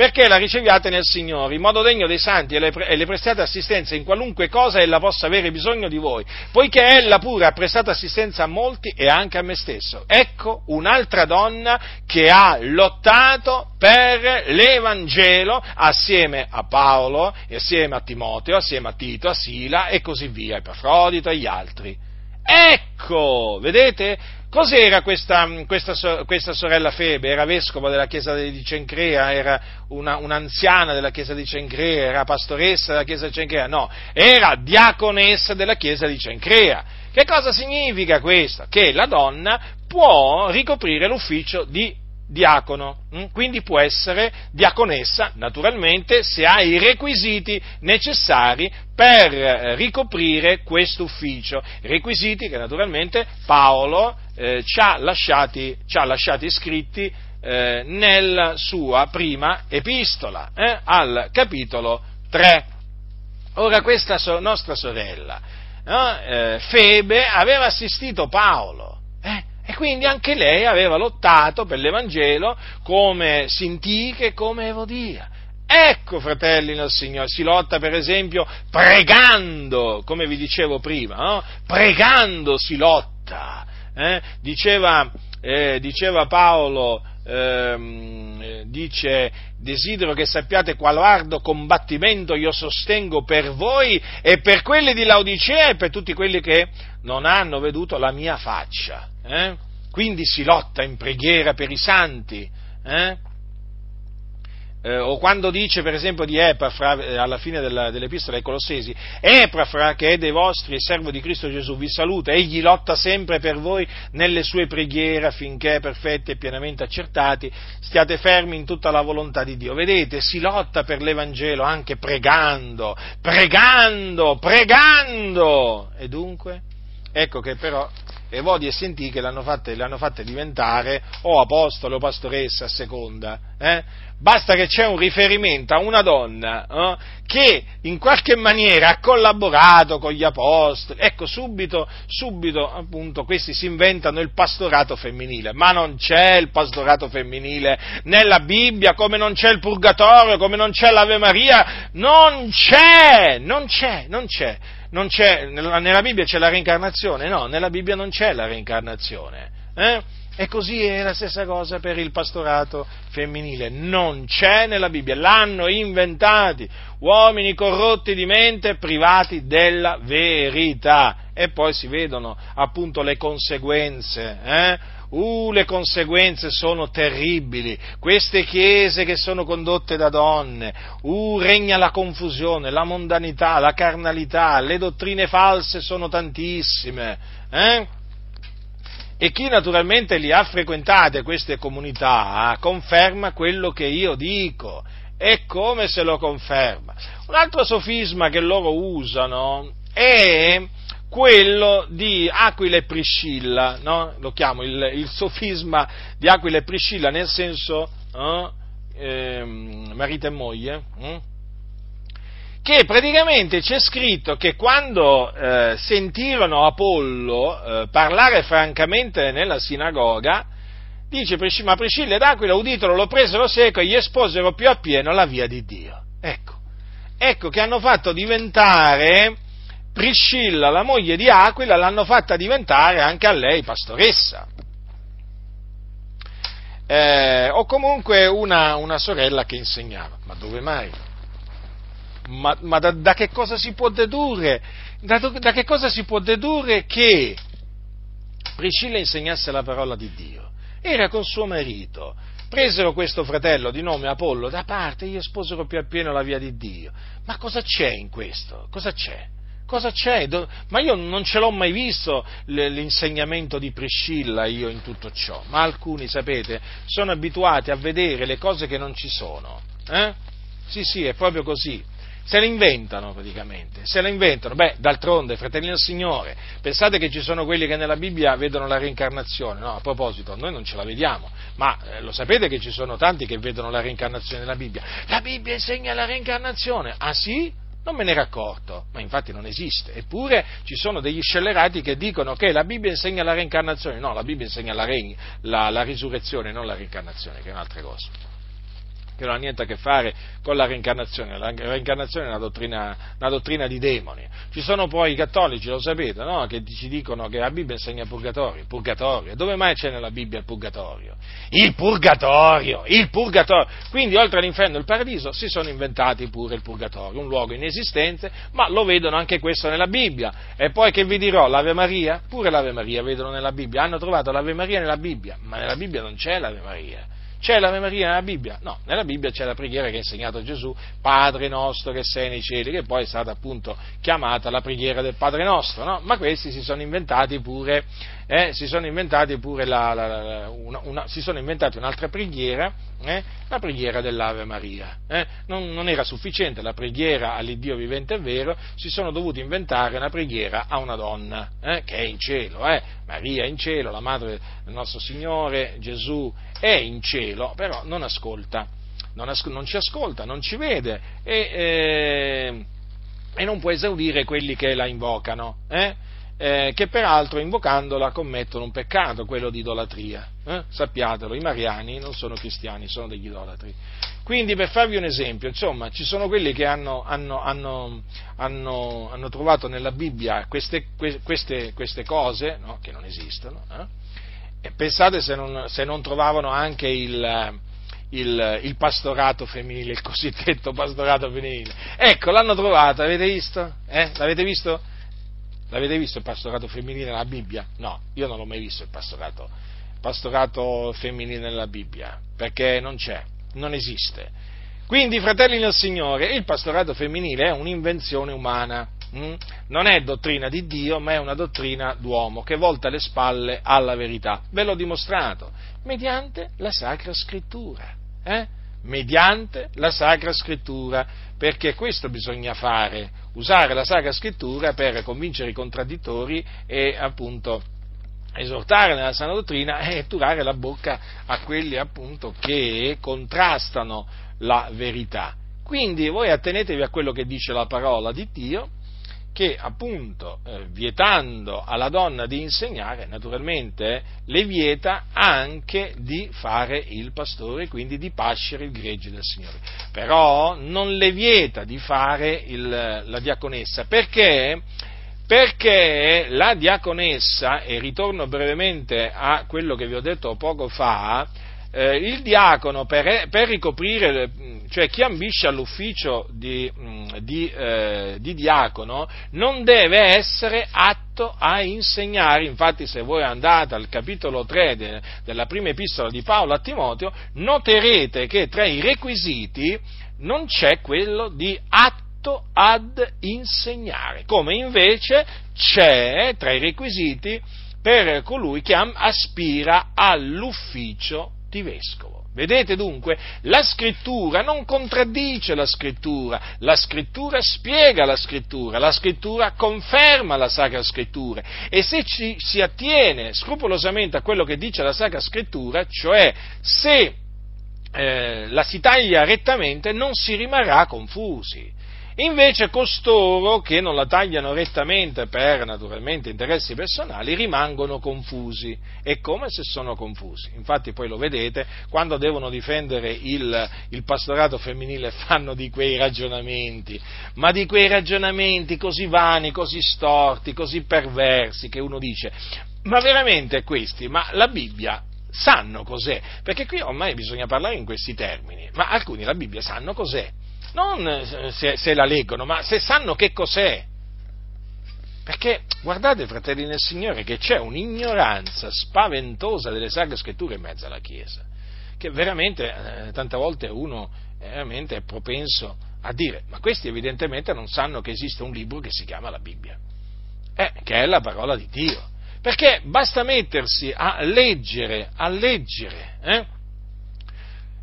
perché la riceviate nel Signore, in modo degno dei santi, e le, e le, prestate assistenza in qualunque cosa ella possa avere bisogno di voi, poiché ella pure ha prestato assistenza a molti e anche a me stesso. Ecco un'altra donna che ha lottato per l'Evangelo assieme a Paolo, assieme a Timoteo, assieme a Tito, a Sila e così via, a Epafrodito e gli altri. Ecco, vedete? Cos'era questa, questa, questa, sorella Febe? Era vescova della chiesa di Cencrea, era una, un'anziana della chiesa di Cencrea, era pastoressa della chiesa di Cencrea? No, era diaconessa della chiesa di Cencrea. Che cosa significa questo? Che la donna può ricoprire l'ufficio di diacono, mm? quindi può essere diaconessa, naturalmente, se ha i requisiti necessari per eh, ricoprire questo ufficio, requisiti che naturalmente Paolo eh, ci, ha lasciati, ci, ha lasciati, scritti eh, nella sua prima epistola, eh, al capitolo 3. Ora questa so- nostra sorella, eh, Febe, aveva assistito Paolo, e quindi anche lei aveva lottato per l'Evangelo come Sintiche e come Evodia. Ecco, fratelli nel Signore, si lotta per esempio pregando, come vi dicevo prima, no? pregando si lotta. Eh? Diceva, eh, diceva, Paolo, ehm, dice, desidero che sappiate qual ardo combattimento io sostengo per voi e per quelli di Laodicea e per tutti quelli che non hanno veduto la mia faccia. Eh? Quindi si lotta in preghiera per i santi. Eh? Eh, o quando dice per esempio di Epafra eh, alla fine della, dell'epistola ai Colossesi, Epafra che è dei vostri e servo di Cristo Gesù vi saluta, egli lotta sempre per voi nelle sue preghiere affinché perfetti e pienamente accertati stiate fermi in tutta la volontà di Dio. Vedete, si lotta per l'Evangelo anche pregando, pregando, pregando. E dunque, ecco che però Evodi e Sentiche le hanno fatte, le hanno fatte diventare o apostolo o pastoressa a seconda. Eh? Basta che c'è un riferimento a una donna eh, che in qualche maniera ha collaborato con gli apostoli, ecco subito, subito appunto questi si inventano il pastorato femminile, ma non c'è il pastorato femminile nella Bibbia, come non c'è il purgatorio, come non c'è l'Ave Maria, non c'è, non c'è non c'è, nella Bibbia c'è la reincarnazione? No, nella Bibbia non c'è la reincarnazione. Eh? E così è la stessa cosa per il pastorato femminile. Non c'è nella Bibbia, l'hanno inventati uomini corrotti di mente privati della verità. E poi si vedono appunto le conseguenze. Eh? Uh, le conseguenze sono terribili. Queste chiese che sono condotte da donne, uh, regna la confusione, la mondanità, la carnalità, le dottrine false sono tantissime. Eh? E chi naturalmente li ha frequentate queste comunità conferma quello che io dico. E come se lo conferma? Un altro sofisma che loro usano è quello di Aquila e Priscilla, no? lo chiamo il, il, sofisma di Aquila e Priscilla, nel senso eh, marito e moglie, eh? che praticamente c'è scritto che quando eh, sentirono Apollo eh, parlare francamente nella sinagoga, dice ma Priscilla ed Aquila uditolo, lo presero seco e gli esposero più appieno la via di Dio. Ecco, ecco che hanno fatto diventare Priscilla, la moglie di Aquila, l'hanno fatta diventare anche a lei pastoressa. Eh, o comunque una, una, sorella che insegnava. Ma dove mai? Ma, ma da, da, che cosa si può dedurre? Da, da che cosa si può dedurre che Priscilla insegnasse la parola di Dio? Era con suo marito presero questo fratello di nome Apollo da parte e gli esposero più appieno la via di Dio. Ma cosa c'è in questo? Cosa c'è? Cosa c'è? Ma io non ce l'ho mai visto l'insegnamento di Priscilla io in tutto ciò, ma alcuni, sapete, sono abituati a vedere le cose che non ci sono. Eh? Sì, sì, è proprio così. Se le inventano praticamente, se le inventano. Beh, d'altronde, fratelli del Signore, pensate che ci sono quelli che nella Bibbia vedono la reincarnazione. No, a proposito, noi non ce la vediamo, ma eh, lo sapete che ci sono tanti che vedono la reincarnazione nella Bibbia. La Bibbia insegna la reincarnazione. Ah sì? Non me ne ero accorto, ma infatti non esiste. Eppure ci sono degli scellerati che dicono che la Bibbia insegna la reincarnazione. No, la Bibbia insegna la, re, la, la risurrezione, non la reincarnazione, che è un'altra cosa che non ha niente a che fare con la reincarnazione. La reincarnazione è una dottrina, una dottrina di demoni. Ci sono poi i cattolici, lo sapete, no? che ci dicono che la Bibbia insegna il purgatorio. Il purgatorio. Dove mai c'è nella Bibbia il purgatorio? Il purgatorio! Il purgatorio! Quindi, oltre all'inferno e il paradiso, si sono inventati pure il purgatorio, un luogo inesistente, ma lo vedono anche questo nella Bibbia. E poi che vi dirò, l'Ave Maria? Pure l'Ave Maria vedono nella Bibbia. Hanno trovato l'Ave Maria nella Bibbia, ma nella Bibbia non c'è l'Ave Maria c'è l'Ave Maria nella Bibbia? No, nella Bibbia c'è la preghiera che ha insegnato Gesù, Padre nostro che sei nei cieli, che poi è stata appunto chiamata la preghiera del Padre nostro, no? Ma questi si sono inventati pure, eh, si sono inventati pure la, la, la, una, una, si sono inventati un'altra preghiera, eh, la preghiera dell'Ave Maria. Eh? Non, non, era sufficiente la preghiera all'Iddio vivente e vero, si sono dovuti inventare una preghiera a una donna eh, che è in cielo, eh. Maria è in cielo, la madre del nostro Signore Gesù è in cielo, però non ascolta, non, as- non ci ascolta, non ci vede e, eh, e, non può esaudire quelli che la invocano, eh? eh, che peraltro invocandola commettono un peccato, quello di idolatria. Eh? Sappiatelo, i mariani non sono cristiani, sono degli idolatri. Quindi per farvi un esempio, insomma, ci sono quelli che hanno, hanno, hanno, hanno trovato nella Bibbia queste, queste, queste cose, no? che non esistono, eh? E pensate se non, se non trovavano anche il, il, il, pastorato femminile, il cosiddetto pastorato femminile. Ecco, l'hanno trovato, avete visto? Eh? L'avete visto? L'avete visto il pastorato femminile nella Bibbia? No, io non l'ho mai visto il pastorato, pastorato femminile nella Bibbia, perché non c'è, non esiste. Quindi, fratelli del Signore, il pastorato femminile è un'invenzione umana. Mm? Non è dottrina di Dio, ma è una dottrina d'uomo che volta le spalle alla verità. Ve l'ho dimostrato mediante la Sacra Scrittura. Eh? Mediante la Sacra Scrittura, perché questo bisogna fare, usare la Sacra Scrittura per convincere i contraddittori e appunto esortare nella sana dottrina e turare la bocca a quelli appunto che contrastano la verità. Quindi voi attenetevi a quello che dice la parola di Dio, che appunto eh, vietando alla donna di insegnare, naturalmente le vieta anche di fare il pastore, quindi di pascere il gregge del Signore. Però non le vieta di fare il, la diaconessa, perché perché la diaconessa, e ritorno brevemente a quello che vi ho detto poco fa, eh, il diacono per, per, ricoprire, cioè chi ambisce all'ufficio di, di, eh, di, diacono non deve essere atto a insegnare, infatti se voi andate al capitolo 3 de, della prima epistola di Paolo a Timoteo, noterete che tra i requisiti non c'è quello di atto ad insegnare, come invece c'è tra i requisiti per colui che aspira all'ufficio di vescovo. Vedete dunque, la scrittura non contraddice la scrittura, la scrittura spiega la scrittura, la scrittura conferma la Sacra Scrittura e se ci si attiene scrupolosamente a quello che dice la Sacra Scrittura, cioè se eh, la si taglia rettamente, non si rimarrà confusi. Invece costoro che non la tagliano rettamente per naturalmente interessi personali rimangono confusi. E come se sono confusi? Infatti poi lo vedete, quando devono difendere il, il pastorato femminile fanno di quei ragionamenti, ma di quei ragionamenti così vani, così storti, così perversi che uno dice, ma veramente questi, ma la Bibbia sanno cos'è? Perché qui ormai bisogna parlare in questi termini, ma alcuni la Bibbia sanno cos'è non se, se la leggono, ma se sanno che cos'è. Perché guardate, fratelli nel Signore, che c'è un'ignoranza spaventosa delle sacre scritture in mezzo alla Chiesa, che veramente eh, tante volte uno veramente è propenso a dire, ma questi evidentemente non sanno che esiste un libro che si chiama la Bibbia, eh, che è la parola di Dio. Perché basta mettersi a leggere, a leggere, eh,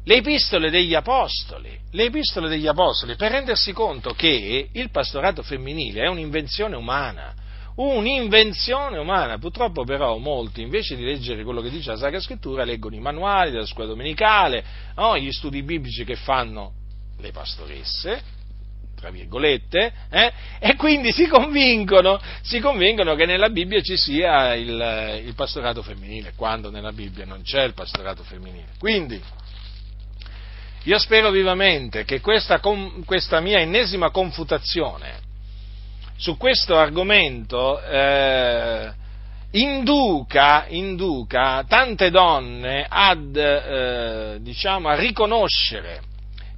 le epistole degli apostoli, le epistole degli apostoli, per rendersi conto che il pastorato femminile è un'invenzione umana, un'invenzione umana. Purtroppo però molti, invece di leggere quello che dice la Sacra Scrittura, leggono i manuali della scuola domenicale, no? gli studi biblici che fanno le pastoresse, tra virgolette, eh? e quindi si convincono, si convincono, che nella Bibbia ci sia il, il pastorato femminile, quando nella Bibbia non c'è il pastorato femminile. Quindi, io spero vivamente che questa, questa mia ennesima confutazione su questo argomento eh, induca, induca, tante donne ad, eh, diciamo, a riconoscere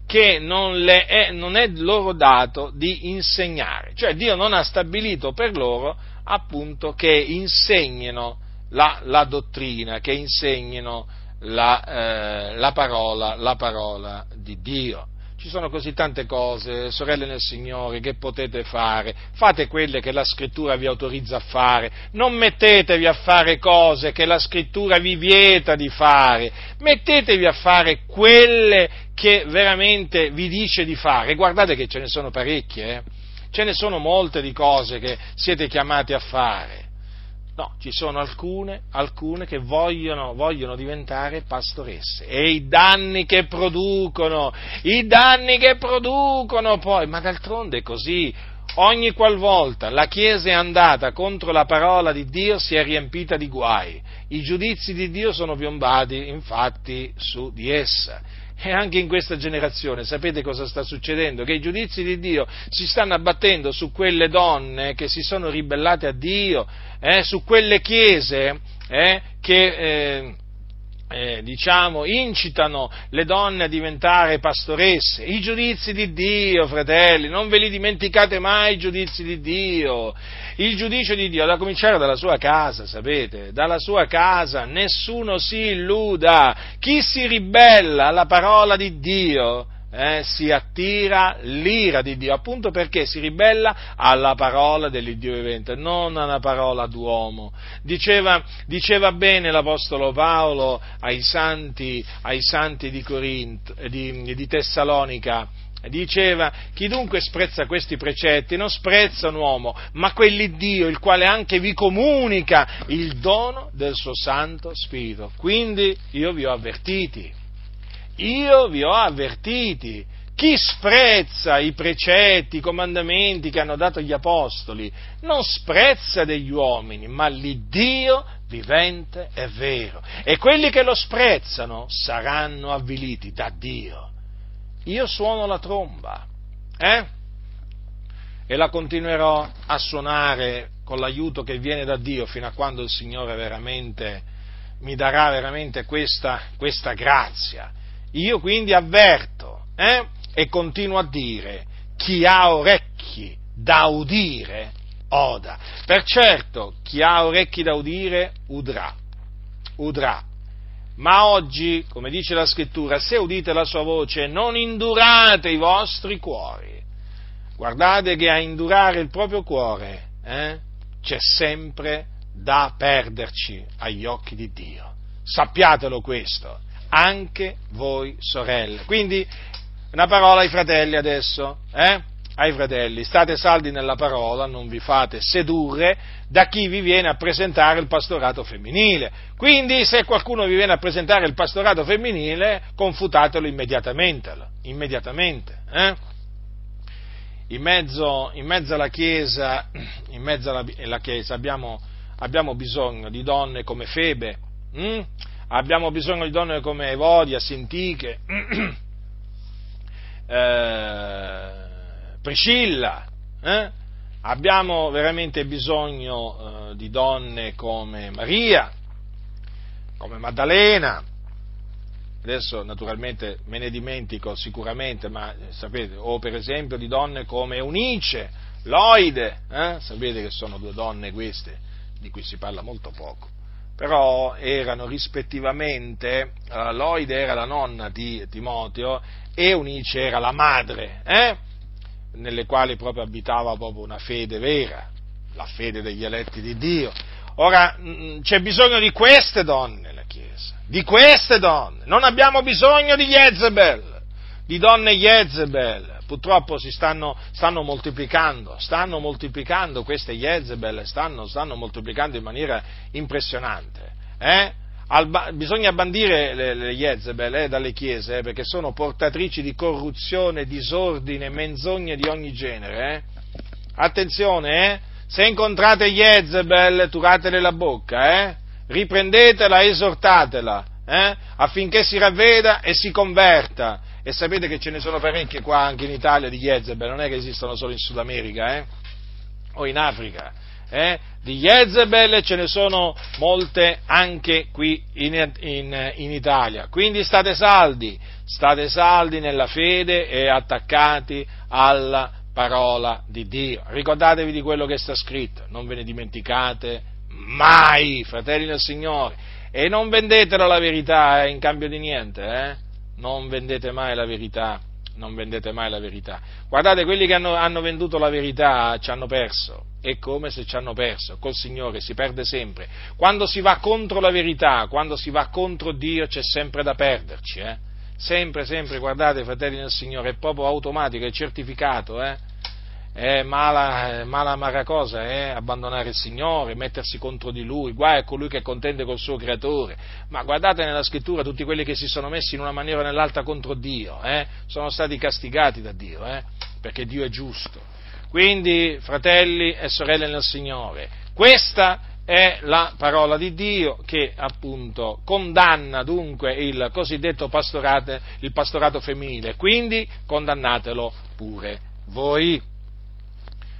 che non, è, non, è, loro dato di insegnare, cioè Dio non ha stabilito per loro appunto che insegnino la, la dottrina, che insegnino la, eh, la, parola, la parola di Dio. Ci sono così tante cose, sorelle nel Signore, che potete fare. Fate quelle che la scrittura vi autorizza a fare. Non mettetevi a fare cose che la scrittura vi vieta di fare. Mettetevi a fare quelle che veramente vi dice di fare. Guardate che ce ne sono parecchie, eh? ce ne sono molte di cose che siete chiamati a fare. No, ci sono alcune, alcune che vogliono, vogliono, diventare pastoresse e i danni che producono, i danni che producono poi, ma d'altronde è così. Ogni qualvolta la Chiesa è andata contro la parola di Dio si è riempita di guai. I giudizi di Dio sono piombati infatti su di essa. E anche in questa generazione sapete cosa sta succedendo? Che i giudizi di Dio si stanno abbattendo su quelle donne che si sono ribellate a Dio, eh, su quelle chiese eh, che eh, eh, diciamo, incitano le donne a diventare pastoresse. I giudizi di Dio, fratelli, non ve li dimenticate mai i giudizi di Dio. Il giudizio di Dio da cominciare dalla sua casa, sapete? Dalla sua casa nessuno si illuda. Chi si ribella alla parola di Dio eh, si attira l'ira di Dio, appunto perché si ribella alla parola dell'Iddio vivente, non a una parola d'uomo. Diceva, diceva bene l'Apostolo Paolo ai santi, ai santi di, Corinto, di, di Tessalonica, Diceva, chi dunque sprezza questi precetti non sprezza un uomo, ma quell'Iddio, il quale anche vi comunica il dono del suo Santo Spirito. Quindi io vi ho avvertiti, io vi ho avvertiti. Chi sprezza i precetti, i comandamenti che hanno dato gli apostoli, non sprezza degli uomini, ma l'Iddio vivente è vero. E quelli che lo sprezzano saranno avviliti da Dio io suono la tromba, eh? E la continuerò a suonare con l'aiuto che viene da Dio fino a quando il Signore veramente mi darà veramente questa, questa grazia. Io quindi avverto eh? e continuo a dire, chi ha orecchi da udire, oda. Per certo, chi ha orecchi da udire, udrà, udrà. Ma oggi, come dice la scrittura, se udite la sua voce, non indurate i vostri cuori. Guardate che a indurare il proprio cuore eh, c'è sempre da perderci agli occhi di Dio. Sappiatelo questo, anche voi sorelle. Quindi una parola ai fratelli adesso, eh? ai fratelli, state saldi nella parola, non vi fate sedurre da chi vi viene a presentare il pastorato femminile. Quindi se qualcuno vi viene a presentare il pastorato femminile, confutatelo immediatamente. immediatamente eh? in, mezzo, in, mezzo, alla Chiesa, mezzo alla, alla chiesa abbiamo, abbiamo, bisogno di donne come Febe, hm? Abbiamo bisogno di donne come Evodia, Sintiche, eh, Priscilla, eh? abbiamo veramente bisogno eh, di donne come Maria, come Maddalena, adesso naturalmente me ne dimentico sicuramente, ma eh, sapete, o per esempio di donne come Eunice, Loide, eh? sapete che sono due donne queste di cui si parla molto poco, però erano rispettivamente, uh, Loide era la nonna di Timoteo e Eunice era la madre, eh? nelle quali proprio abitava proprio una fede vera, la fede degli eletti di Dio. Ora mm, c'è bisogno di queste donne nella Chiesa, di queste donne, non abbiamo bisogno di Jezebel, di donne Jezebel. Purtroppo si stanno, stanno moltiplicando, stanno moltiplicando queste Jezebel, stanno, stanno moltiplicando in maniera impressionante. Eh? Alba, bisogna bandire le, le Jezebel eh, dalle chiese eh, perché sono portatrici di corruzione, disordine, menzogne di ogni genere. Eh. Attenzione, eh. se incontrate Jezebel, turatele la bocca, eh. riprendetela, esortatela affinché si ravveda e si converta. E sapete che ce ne sono parecchie qua anche in Italia di Jezebel, non è che esistono solo in Sud America eh, o in Africa eh, di Jezebel ce ne sono molte anche qui in, in, in, Italia. Quindi state saldi, state saldi nella fede e attaccati alla parola di Dio. Ricordatevi di quello che sta scritto, non ve ne dimenticate mai, fratelli del Signore. E non vendetela la verità eh, in cambio di niente, eh? Non vendete mai la verità non vendete mai la verità. Guardate, quelli che hanno, hanno, venduto la verità ci hanno perso, è come se ci hanno perso, col Signore si perde sempre. Quando si va contro la verità, quando si va contro Dio c'è sempre da perderci, eh? Sempre, sempre, guardate, fratelli del Signore, è proprio automatico, è certificato, eh? È mala, mala amara cosa, eh? abbandonare il Signore, mettersi contro di Lui, guai a colui che contende col suo Creatore. Ma guardate nella scrittura tutti quelli che si sono messi in una maniera o nell'altra contro Dio, eh? sono stati castigati da Dio, eh? perché Dio è giusto. Quindi, fratelli e sorelle nel Signore, questa è la parola di Dio che appunto condanna dunque il cosiddetto pastorato, il pastorato femminile, quindi condannatelo pure voi.